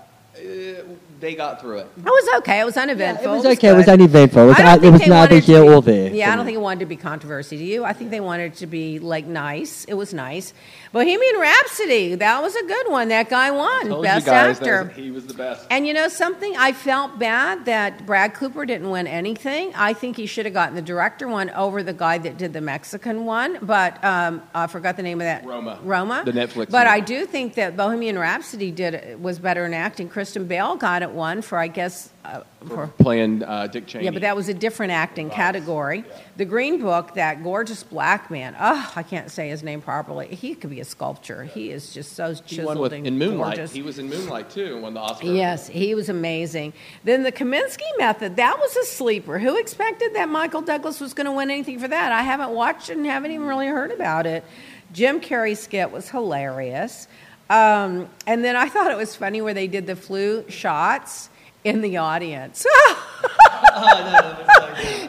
they got through it. It was okay. It was uneventful. It was okay. It was good. uneventful. It was, I don't out- it think was they neither here or there. Yeah, I don't me. think it wanted to be controversy. Do you? I think they wanted it to be like nice. It was nice. Bohemian Rhapsody. That was a good one. That guy won best guys actor. was- he was the best. And you know something? I felt bad that Brad Cooper didn't win anything. I think he should have gotten the director one over the guy that did the Mexican one. But um, I forgot the name of that. Roma. Roma. The Netflix But movie. I do think that Bohemian Rhapsody did was better in acting. Christian Bale got it one for I guess uh, for Playing uh, Dick Cheney. yeah, but that was a different acting category. The Green Book, that gorgeous black man. Oh, I can't say his name properly. He could be a sculpture. He is just so he chiseled won with in Moonlight. gorgeous. He was in Moonlight too. and Won the Oscar. Yes, he was amazing. Then the Kominsky Method, that was a sleeper. Who expected that Michael Douglas was going to win anything for that? I haven't watched it and haven't even really heard about it. Jim Carrey's skit was hilarious. Um, and then I thought it was funny where they did the flu shots in the audience.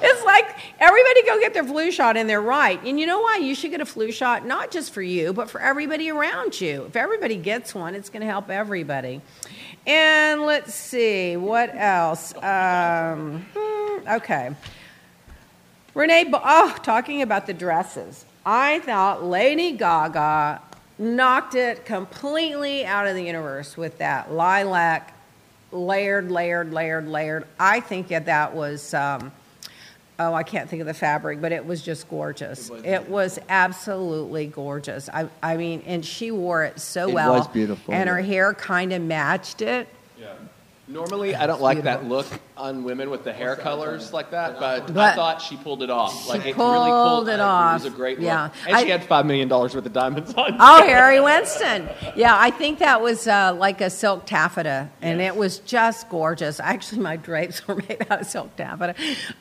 it's like everybody go get their flu shot and they're right. And you know why? You should get a flu shot not just for you, but for everybody around you. If everybody gets one, it's going to help everybody. And let's see, what else? Um, hmm, okay. Renee, oh, talking about the dresses. I thought Lady Gaga knocked it completely out of the universe with that lilac, layered, layered, layered, layered. I think that that was, um, oh, I can't think of the fabric, but it was just gorgeous. It was, absolutely gorgeous. I, I mean, and she wore it so It well. was beautiful, And her hair kind of matched it. Normally, I don't like that look on women with the hair colors like that, but, I thought she pulled it off. Like it really pulled it I off. It was a great look, Yeah. and she I- had five million dollars worth of diamonds on. Oh, Harry Winston. Yeah, I think that was uh, like a silk taffeta, and it was just gorgeous. Actually, my drapes were made out of silk taffeta.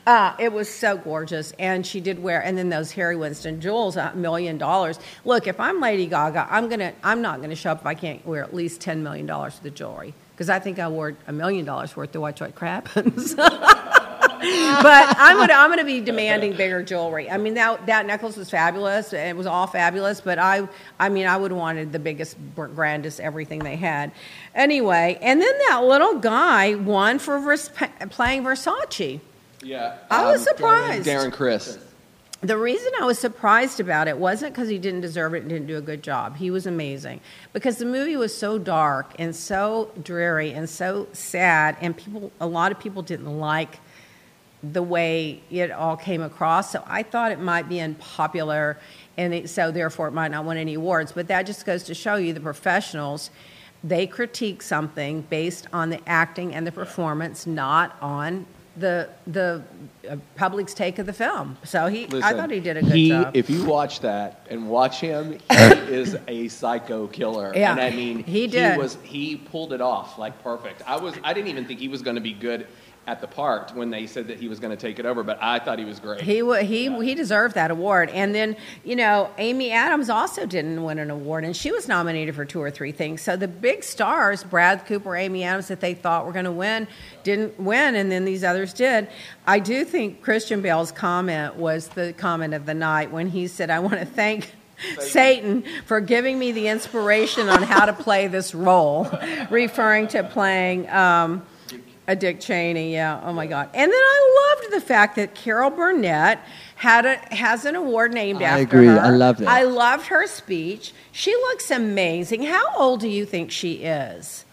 Uh, it was so gorgeous, and she did wear. And then those Harry Winston jewels, a million dollars. Look, if I'm Lady Gaga, I'm gonna. I'm not gonna show up if I can't wear at least ten million dollars of jewelry because I think I wore a million dollars worth to watch what crap happens. but I'm gonna I'm gonna be demanding bigger jewelry. I mean that that necklace was fabulous. It was all fabulous, but I I mean I would have wanted the biggest, grandest everything they had. Anyway, and then that little guy won for Vers- playing Versace. Yeah, I was um, surprised. Darren Criss. The reason I was surprised about it wasn't because he didn't deserve it and didn't do a good job. He was amazing. Because the movie was so dark and so dreary and so sad, and people, a lot of people didn't like the way it all came across. So I thought it might be unpopular, and it, so therefore it might not win any awards. But that just goes to show you the professionals. They critique something based on the acting and the performance, not on the the uh, public's take of the film. So he, I Listen, thought he did a good he, job. If you watch that and watch him, he is a psycho killer. Yeah, and I mean, he did. was he pulled it off like perfect. I was I didn't even think he was going to be good at the part when they said that he was going to take it over, but I thought he was great. He he he deserved that award. And then you know Amy Adams also didn't win an award, and she was nominated for two or three things. So the big stars, Brad Cooper, Amy Adams, that they thought were going to win, didn't win, and then these others did. I do think Christian Bale's comment was the comment of the night when he said, "I want to thank." Satan for giving me the inspiration on how to play this role, referring to playing um, a Dick Cheney, yeah. Oh my God! And then I loved the fact that Carol Burnett had a has an award named I after agree. her. I agree. I loved it. I loved her speech. She looks amazing. How old do you think she is?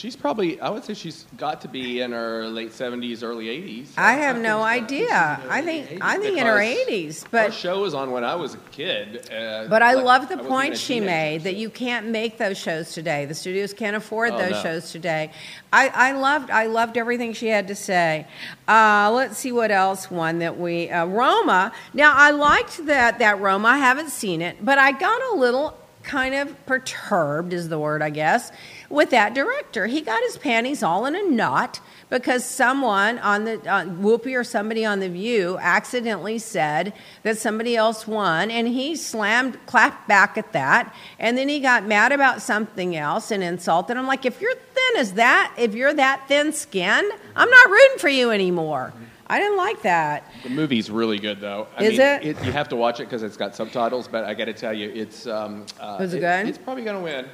She's probably I would say she's got to be in her late seventies, early eighties. I have no idea. I think I think in her Because eighties, Our but show was on when I was a kid. Uh, But I like, love the wasn't point she made that you can't make those shows today. The studios can't afford Oh, those no. shows today. I, I loved I loved everything she had to say. Uh, let's see what else. One that we uh, Roma. Now I liked that that Roma. I haven't seen it, but I got a little kind of perturbed is the word I guess with that director. He got his panties all in a knot because someone on the uh, Whoopi or somebody on the View accidentally said that somebody else won, and he slammed, clapped back at that, and then he got mad about something else and insulted. I'm like, if you're thin as that, if you're that thin skinned, I'm not rooting for you anymore. I didn't like that. The movie's really good, though. I Is mean, it? You have to watch it because it's got subtitles. But I got to tell you, it's. Um, uh, Was it good? It's probably going to win.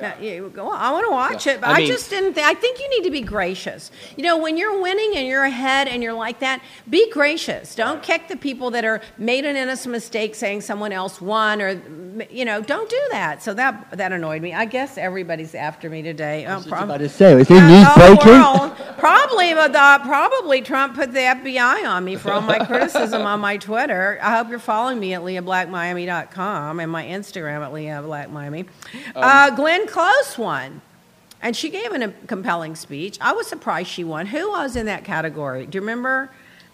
Yeah, yeah, go on. I want to watch Yeah. it, but I I, mean- just didn't. Th- I think you need to be gracious. You know, when you're winning and you're ahead and you're like that, be gracious. Don't kick the people that are made an innocent mistake saying someone else won, or you know, don't do that. So that that annoyed me. I guess everybody's after me today. Oh, I was prob- about to say, is it Yeah, news breaking? Probably, but uh, probably Trump put the FBI on me for all my criticism on my Twitter. I hope you're following me at leahblackmiami.com and my Instagram at leahblackmiami. uh, Glenn Close one. and she gave an, a compelling speech. I was surprised she won. Who was in that category? Do you remember?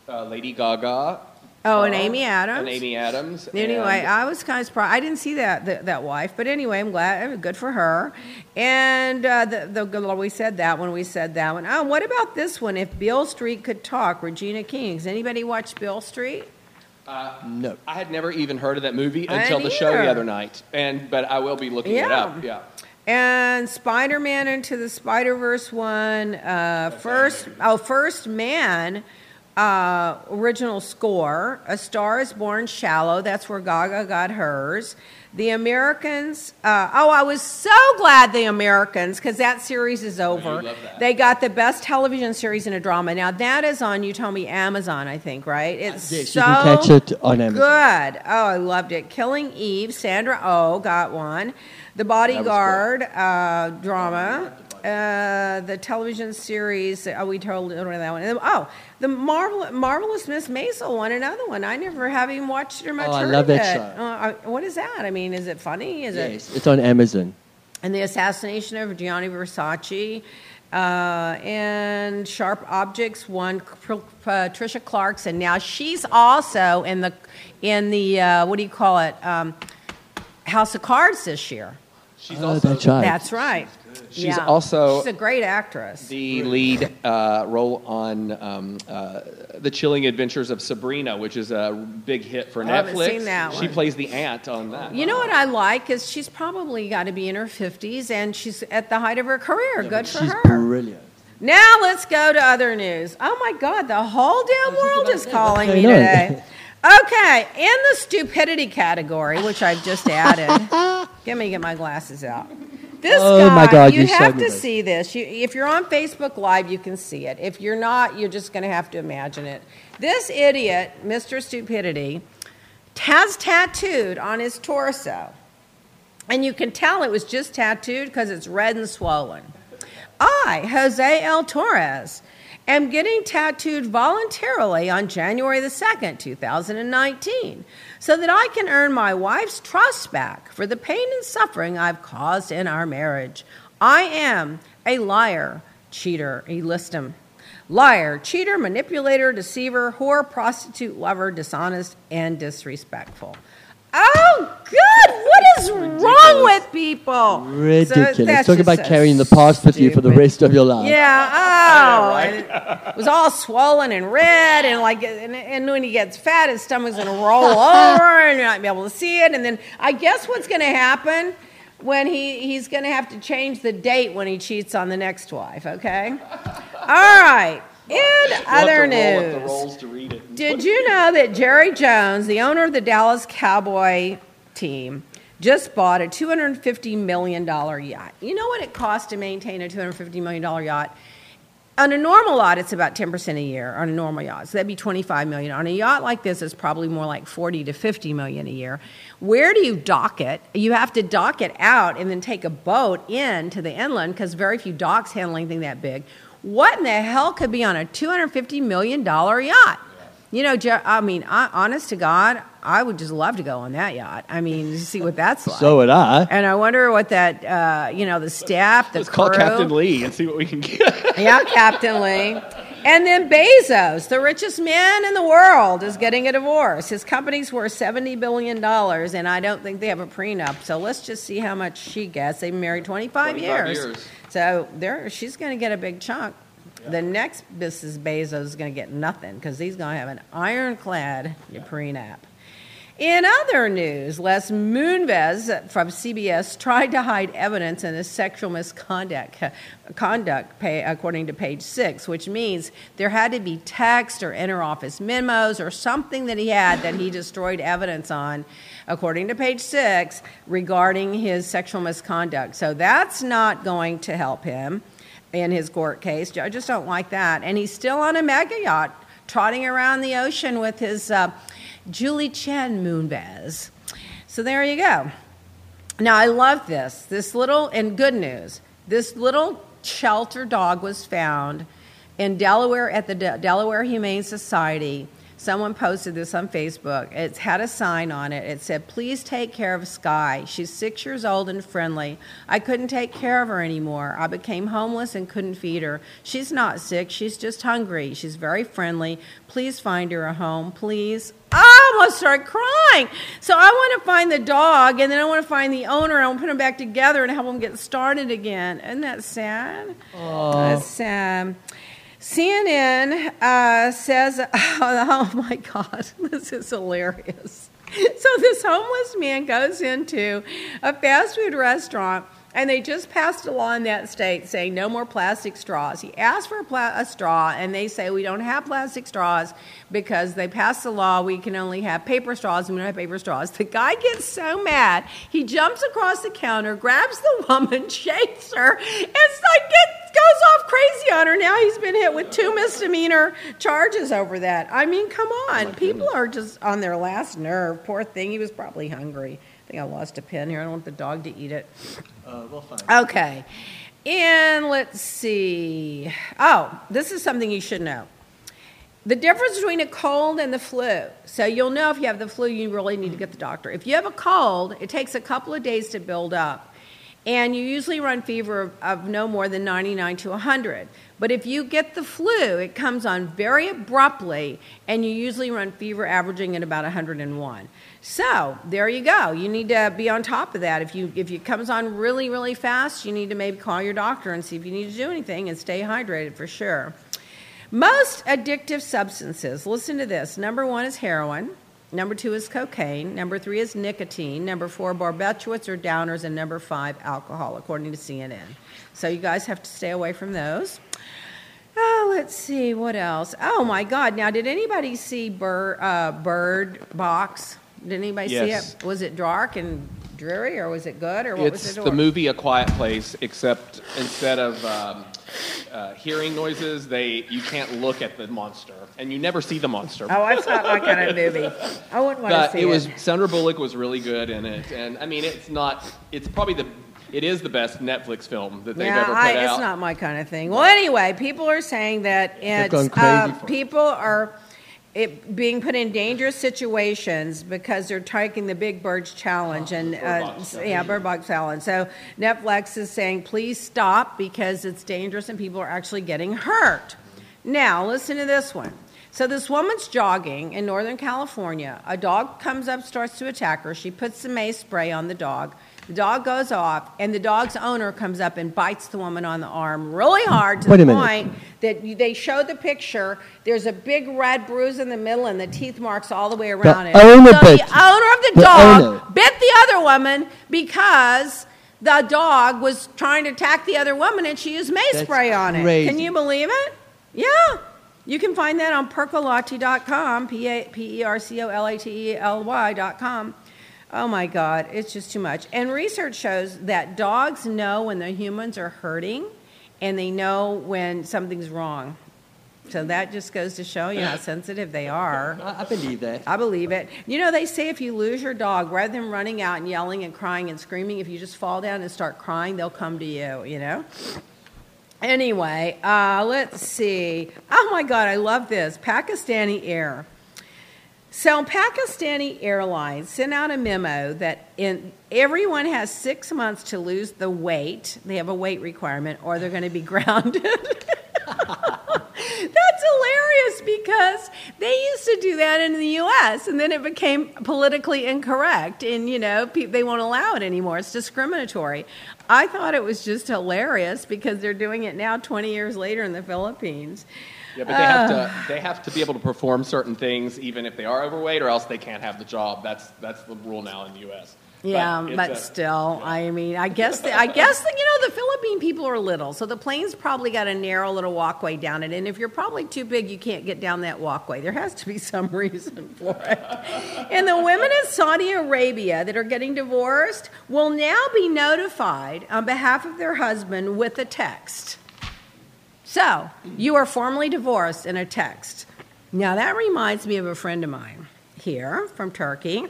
Uh, Lady Gaga. Oh, and uh, Amy Adams. And Amy Adams. Anyway, and- I was kind of surprised. I didn't see that that, that wife, but anyway, I'm glad. Good for her. And uh, the, the we said that one. We said that one. Oh, what about this one? If Beale Street could talk, Regina King. Has anybody watch Beale Street? No. I had never even heard of that movie until hadn't the show the other night, and but I will be looking it up. Yeah. And Spider Man Into the Spider Verse one, uh, first, oh, First Man, uh, original score. A Star is Born Shallow, that's where Gaga got hers. The Americans, uh, oh, I was so glad The Americans, because that series is over. that. They got the best television series in a drama. Now, that is on, you told me, Amazon, I think, right? It's Yes, so you can catch it on Amazon. good. Oh, I loved it. Killing Eve, Sandra Oh got one. The Bodyguard uh, drama. Uh, the television series. Oh, we told that one. And then- oh, the Marvel, marvelous Miss Maisel won another one. I never have even watched it or much Oh, I heard love of that it. show. Uh, what is that? I mean, is it funny? Is it? Yes, it's on Amazon. and the assassination of Gianni Versace, uh, and Sharp Objects won Patricia Clarkson. now she's also in the in the uh, what do you call it um, House of Cards this year. She's Oh, also that's right. That's right. She's Yeah. also she's a great actress. the lead uh, role on um, uh, the Chilling Adventures of Sabrina, which is a big hit for I Netflix. seen that She one. plays the aunt on that. You know what I like is she's probably got to be in her fifties, and she's at the height of her career. Good for She's her. brilliant. Now let's go to other news. Oh my God, the whole damn world is calling me today. Okay, in the stupidity category, which I've just added, let me get my glasses out. This Oh guy, my God, you you have to this. see this. You, if you're on Facebook Live, you can see it. If you're not, you're just going to have to imagine it. This idiot, Mr. Stupidity, has tattooed on his torso, and you can tell it was just tattooed because it's red and swollen. I, Jose L. Torres, am getting tattooed voluntarily on January the 2nd, 2019, so that I can earn my wife's trust back for the pain and suffering I've caused in our marriage. I am a liar, cheater, he lists. Liar, cheater, manipulator, deceiver, whore, prostitute, lover, dishonest, and disrespectful. Oh, good! What is wrong with people? So Ridiculous. that's Talk just about carrying the past with you for the rest of your life. Yeah. Oh, and it was all swollen and red, and like, and, and when he gets fat, his stomach's gonna roll over, and you're not gonna be able to see it. And then I guess what's gonna happen when he he's gonna have to change the date when he cheats on the next wife. Okay. All right. In other to roll up the news. rolls to read it. Did you know that Jerry Jones, the owner of the Dallas Cowboy team, just bought a $250 million yacht? You know what it costs to maintain a $250 million yacht? On a normal yacht, it's about 10% a year on a normal yacht. So that'd be 25 million. On a yacht like this, it's probably more like 40 to 50 million a year. Where do you dock it? You have to dock it out and then take a boat in to the inland because very few docks handle anything that big. What in the hell could be on a $250 million yacht? You know, I mean, honest to God, I would just love to go on that yacht. I mean, see what that's like. So would I. and I wonder what that, uh, you know, the staff, the Let's call Captain Lee and see what we can get. yeah, Captain Lee. And then Bezos, the richest man in the world, is getting a divorce. His company's worth $70 billion, and I don't think they have a prenup. So let's just see how much she gets. They've been married 25, 25 years. years. So there, she's going to get a big chunk. The next Mrs. Bezos is going to get nothing because he's going to have an ironclad prenup. In other news, Les Moonves from CBS tried to hide evidence in a sexual misconduct, conduct, pay, according to page six, which means there had to be text or inner office memos or something that he had that he destroyed evidence on, according to page six, regarding his sexual misconduct. So that's not going to help him in his court case. I just don't like that. And he's still on a mega yacht, trotting around the ocean with his uh, Julie Chen Moonves. So there you go. Now I love this. This little and good news. This little shelter dog was found in Delaware at the De- Delaware Humane Society. Someone posted this on Facebook. It's had a sign on it. It said, Please take care of Sky. She's six years old and friendly. I couldn't take care of her anymore. I became homeless and couldn't feed her. She's not sick. She's just hungry. She's very friendly. Please find her a home. Please. I almost started crying. So I want to find the dog, and then I want to find the owner, and I want to put them back together and help them get started again. Isn't that sad? That's sad. CNN uh, says, oh my God, this is hilarious. So, this homeless man goes into a fast food restaurant and they just passed a law in that state saying no more plastic straws. He asked for a, pla- a, straw, and they say we don't have plastic straws because they passed the law. We can only have paper straws, and we don't have paper straws. The guy gets so mad, he jumps across the counter, grabs the woman, shakes her, and like gets, goes off crazy on her. Now he's been hit with two misdemeanor charges over that. I mean, come on. People are just on their last nerve. Poor thing. He was probably hungry. I think I lost a pin here. I don't want the dog to eat it. Uh, we'll find. Okay. And let's see. Oh, this is something you should know. The difference between a cold and the flu. So you'll know if you have the flu, you really need to get the doctor. If you have a cold, it takes a couple of days to build up. And you usually run fever of, of no more than 99 to 100. But if you get the flu, it comes on very abruptly, and you usually run fever averaging at about 101. So there you go. You need to be on top of that. If you if it comes on really really fast, you need to maybe call your doctor and see if you need to do anything and stay hydrated for sure. Most addictive substances. Listen to this. Number one is heroin. Number two is cocaine. Number three is nicotine. Number four, barbiturates or downers. And number five, alcohol, according to CNN. So you guys have to stay away from those. Oh, let's see, what else? Oh my God! Now, did anybody see Bird, uh, Bird Box? Did anybody Yes. see it? Was it dark and dreary, or was it good, or what was It's it? the movie A Quiet Place, except instead of um, uh, hearing noises, they you can't look at the monster, and you never see the monster. Oh, that's not my kind of movie. I wouldn't want But to see it it. was Sandra Bullock was really good in it, and I mean it's not. It's probably the. It is the best Netflix film that they've yeah, ever put I, out. it's not my kind of thing. Well, anyway, people are saying that it's gone crazy uh, for it. people are it, being put in dangerous situations because they're taking the Big Birds challenge and uh, yeah, Bird Box challenge. So Netflix is saying, please stop because it's dangerous and people are actually getting hurt. Now, listen to this one. So this woman's jogging in Northern California. A dog comes up, starts to attack her. She puts some mace spray on the dog. The dog goes off, and the dog's owner comes up and bites the woman on the arm really hard to Wait the point that you- they show the picture. There's a big red bruise in the middle and the teeth marks all the way around it. owner so bit- the owner of the, the dog owner. bit the other woman because the dog was trying to attack the other woman and she used mace That's spray on it. crazy. Can you believe it? Yeah. You can find that on percolately.com, P E R C O L A T E L Y.com. Oh my God, it's just too much. And research shows that dogs know when the humans are hurting and they know when something's wrong. So that just goes to show you how sensitive they are. I, believe that. I believe it. You know, they say if you lose your dog, rather than running out and yelling and crying and screaming, if you just fall down and start crying, they'll come to you, you know? Anyway, uh, let's see. Oh my God, I love this. Pakistani Air. So, Pakistani Airlines sent out a memo that in, everyone has six months to lose the weight. They have a weight requirement, or they're going to be grounded. That's hilarious because they used to do that in the U.S. and then it became politically incorrect, and you know pe- they won't allow it anymore. It's discriminatory. I thought it was just hilarious because they're doing it now, 20 years later in the Philippines. Yeah, but they have to uh. they have to be able to perform certain things even if they are overweight, or else they can't have the job. That's that's the rule now in the U.S. Yeah, it's but, a- still, I mean, I guess the, I guess the, you know the Philippine people are little, so the plane's probably got a narrow little walkway down it, and if you're probably too big, you can't get down that walkway. There has to be some reason for it. and the women in Saudi Arabia that are getting divorced will now be notified on behalf of their husband with a text. So you are formally divorced in a text. Now that reminds me of a friend of mine here from Turkey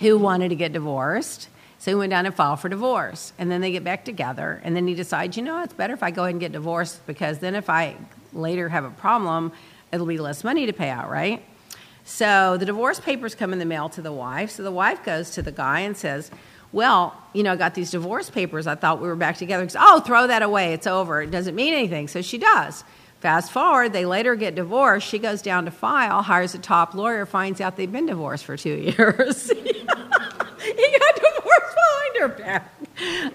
who wanted to get divorced. So he went down and filed for divorce. And then they get back together. And then he decides, you know, it's better if I go ahead and get divorced because then if I later have a problem, it'll be less money to pay out, right? So the divorce papers come in the mail to the wife. So the wife goes to the guy and says, well, you know, I got these divorce papers. I thought we were back together. Oh, throw that away. It's over. It doesn't mean anything. So she does. Fast forward, they later get divorced. She goes down to file, hires a top lawyer, finds out they've been divorced for two years. he got behind her back.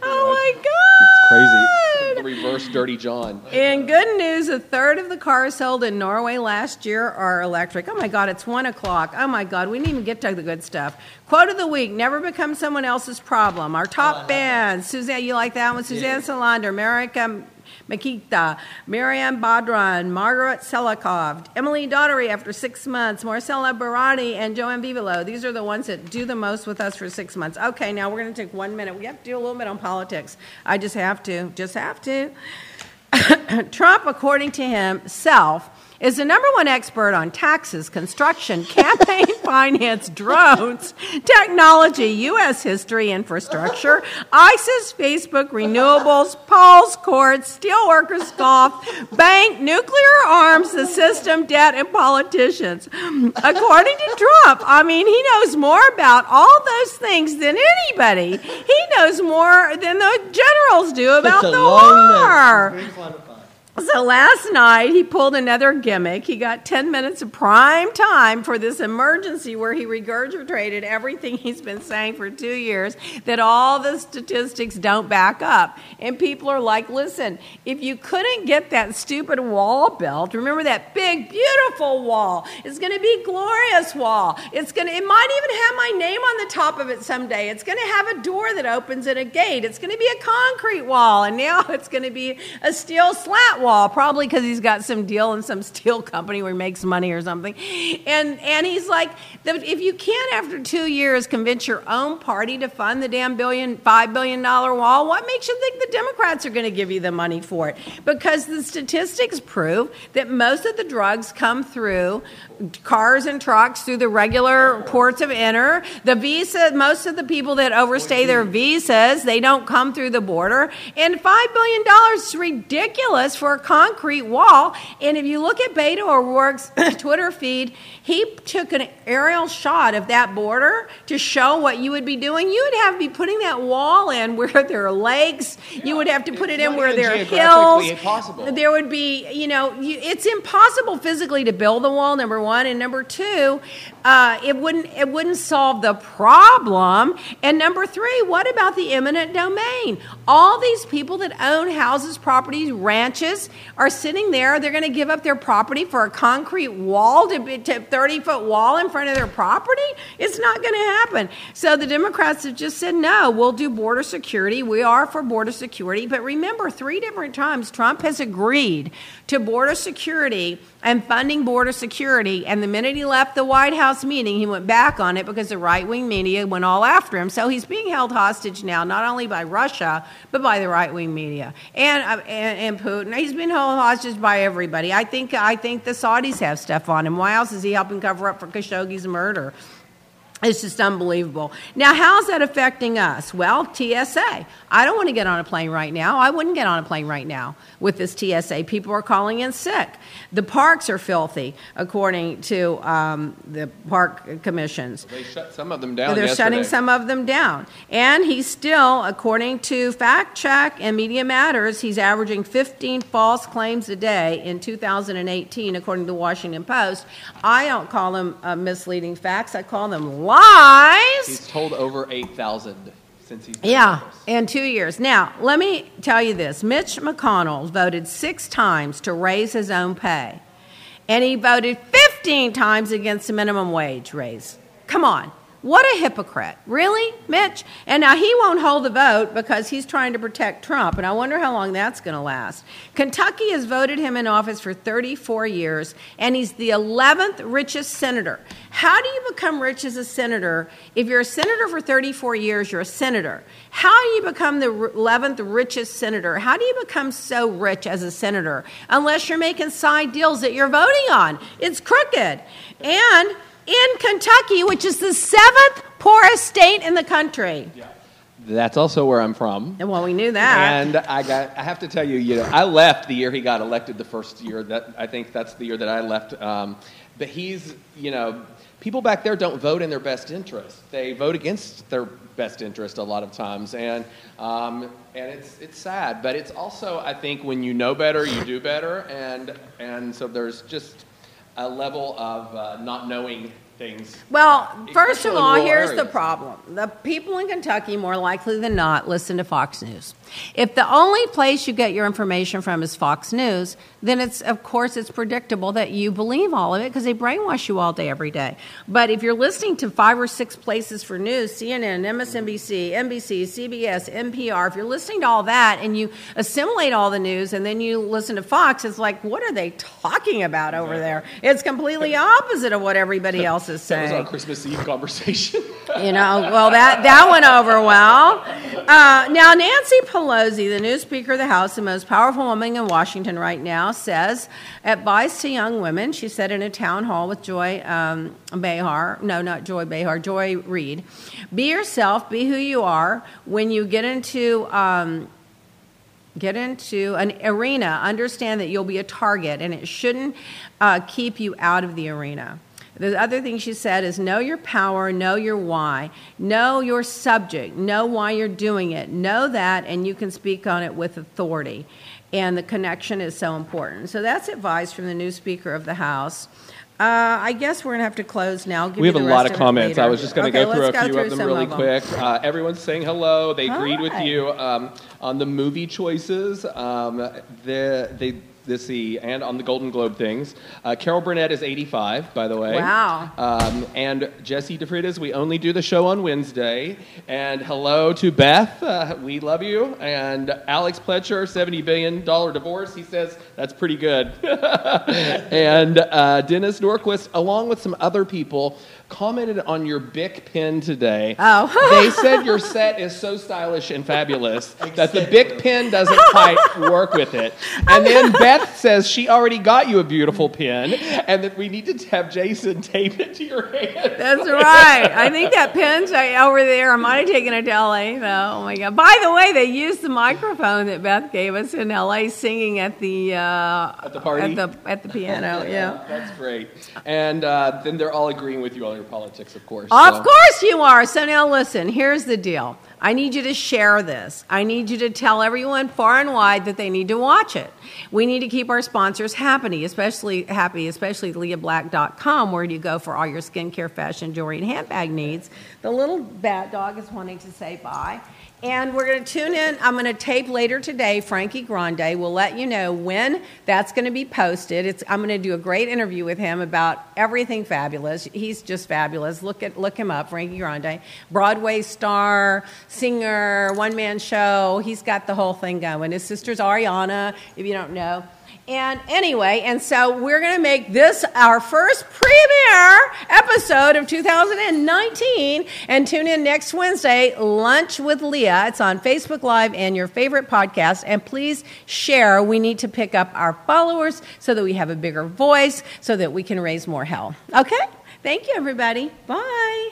Oh my God. It's crazy. Reverse Dirty John. In good news, a third of the cars sold in Norway last year are electric. Oh my God, it's one o'clock. Oh my God, we didn't even get to the good stuff. Quote of the week: Never become someone else's problem. Our top uh-huh. bands: Suzanne, you like that one? Suzanne Salander, America. Makita, Marianne Badran, Margaret Selikov, Emily Daughtery after six months, Marcella Barani, and Joanne Vivolo. These are the ones that do the most with us for six months. Okay, now we're going to take one minute. We have to do a little bit on politics. I just have to. Just have to. Trump, according to himself, is the number one expert on taxes, construction, campaign finance, drones, technology, U.S. history, infrastructure, ISIS, Facebook, renewables, Paul's courts, steelworkers, golf, bank, nuclear arms, the system, debt, and politicians. According to Trump, I mean, he knows more about all those things than anybody. He knows more than the generals do about Such a the long list. war. Qualified. So last night he pulled another gimmick. He got 10 minutes of prime time for this emergency where he regurgitated everything he's been saying for two years that all the statistics don't back up. And people are like, listen, if you couldn't get that stupid wall built, remember that big, beautiful wall. It's going to be glorious wall. It's going to, it might even have my name on the top of it someday. It's going to have a door that opens at a gate. It's going to be a concrete wall. And now it's going to be a steel slat wall, probably because he's got some deal in some steel company where he makes money or something. And and he's like, if you can't after two years convince your own party to fund the damn billion five billion dollar wall, what makes you think the Democrats are going to give you the money for it? Because the statistics prove that most of the drugs come through cars and trucks through the regular ports of enter. The visa, most of the people that overstay their visas, they don't come through the border. And $5 billion is ridiculous for a concrete wall. And if you look at Beto O'Rourke's Twitter feed, he took an aerial shot of that border to show what you would be doing. You would have to be putting that wall in where there are lakes. you would have to put it in where there are hills. impossible. There would be, you know, you, it's impossible physically to build the wall. Number one, and number two, uh, it wouldn't it wouldn't solve the problem. And number three, what about the eminent domain? All these people that own houses, properties, ranches are sitting there. They're going to give up their property for a concrete wall to be to thirty foot wall in front of their property. It's not going to happen. So the Democrats have just said no. We'll do border security. We are for border security, but remember, three different times Trump has agreed to border security and funding border security. And the minute he left the White House meeting, he went back on it because the right wing media went all after him. So he's being held hostage now, not only by Russia, but by the right wing media and, uh, and, and Putin. He's been held hostage by everybody. I think, I think the Saudis have stuff on him. Why else is he helping cover up for Khashoggi's murder? It's just unbelievable. Now, how's that affecting us? Well, TSA. I don't want to get on a plane right now. I wouldn't get on a plane right now with this TSA. People are calling in sick. The parks are filthy, according to um, the park commissions. They shut some of them down. They're yesterday. shutting some of them down. And he's still, according to Fact Check and Media Matters, he's averaging 15 false claims a day in 2018, according to the Washington Post. I don't call them uh, misleading facts, I call them lies. He's told over eight thousand since he's been Yeah, in office. in two years. Now, let me tell you this Mitch McConnell voted six times to raise his own pay, and he voted 15 times against the minimum wage raise. Come on. What a hypocrite. Really, Mitch? And now he won't hold the vote because he's trying to protect Trump, and I wonder how long that's going to last. Kentucky has voted him in office for 34 years, and he's the 11th richest senator. How do you become rich as a senator? If you're a senator for 34 years, you're a senator. How do you become the 11th richest senator? How do you become so rich as a senator? Unless you're making side deals that you're voting on. It's crooked. And in Kentucky, which is the seventh poorest state in the country. That's also where I'm from. And well, we knew that. And I got I have to tell you, you know, I left the year he got elected the first year. That I think that's the year that I left. Um, but he's, you know, people back there don't vote in their best interest. They vote against their best interest a lot of times, and um, and it's it's sad. But it's also I think when you know better, you do better, and and so there's just a level of uh, not knowing things. Well, first of all, here's the problem. The people in Kentucky, more likely than not, listen to Fox News. If the only place you get your information from is Fox News, then it's, of course, it's predictable that you believe all of it because they brainwash you all day, every day. But if you're listening to five or six places for news CNN, MSNBC, NBC, CBS, NPR if you're listening to all that and you assimilate all the news and then you listen to Fox, it's like, what are they talking about over there? It's completely opposite of what everybody else is That was saying our Christmas Eve conversation. you know well that that went over well uh, now nancy pelosi the new speaker of the house the most powerful woman in washington right now says advice to young women she said in a town hall with joy um, behar no not joy behar joy reid be yourself be who you are when you get into um, get into an arena. Understand that you'll be a target and it shouldn't uh, keep you out of the arena the other thing she said is know your power know your why know your subject know why you're doing it know that and you can speak on it with authority and the connection is so important so that's advice from the new speaker of the house uh, I guess we're gonna have to close now. Give We have a lot of comments. I was just going to Okay, go through a few of them really of 'em. quick. Uh, everyone's saying hello. They agreed with you um, on the movie choices. Um, the, they, let's see, and on the Golden Globe things. Uh, Carol Burnett is 85, by the way. Wow. Um, and Jesse DeFritas, we only do the show on Wednesday. And hello to Beth. Uh, we love you. And Alex Pletcher, $70 billion divorce. He says that's pretty good. and uh, Dennis Norquist, along with some other people, commented on your Bic pen today. Oh. they said your set is so stylish and fabulous that the Bic pen doesn't quite work with it. And then Beth says she already got you a beautiful pen and that we need to have Jason tape it to your hand. That's right. I think that pin's right over there. I might have taken it to LA though. Oh my god! By the way, they used the microphone that Beth gave us in LA, singing at the uh, At the party? at the at the piano. Yeah. That's great. And uh, then they're all agreeing with you on your politics, of course. Of so. course you are. So now listen, here's the deal. I need you to share this. I need you to tell everyone far and wide that they need to watch it. We need to keep our sponsors happy, especially happy, especially leahblack.com where you go for all your skincare, fashion, jewelry, and handbag needs. The little bat dog is wanting to say bye. And we're going to tune in. I'm going to tape later today Frankie Grande. We'll let you know when that's going to be posted. It's, I'm going to do a great interview with him about everything fabulous. He's just fabulous. Look at look him up, Frankie Grande, Broadway star, singer, one man show. He's got the whole thing going. His sister's Ariana, if you don't know. And anyway, and so we're going to make this our first premiere episode of 2019 and tune in next Wednesday, Lunch with Leah. It's on Facebook Live and your favorite podcast. And please share. We need to pick up our followers so that we have a bigger voice so that we can raise more hell. Okay? Thank you, everybody. Bye.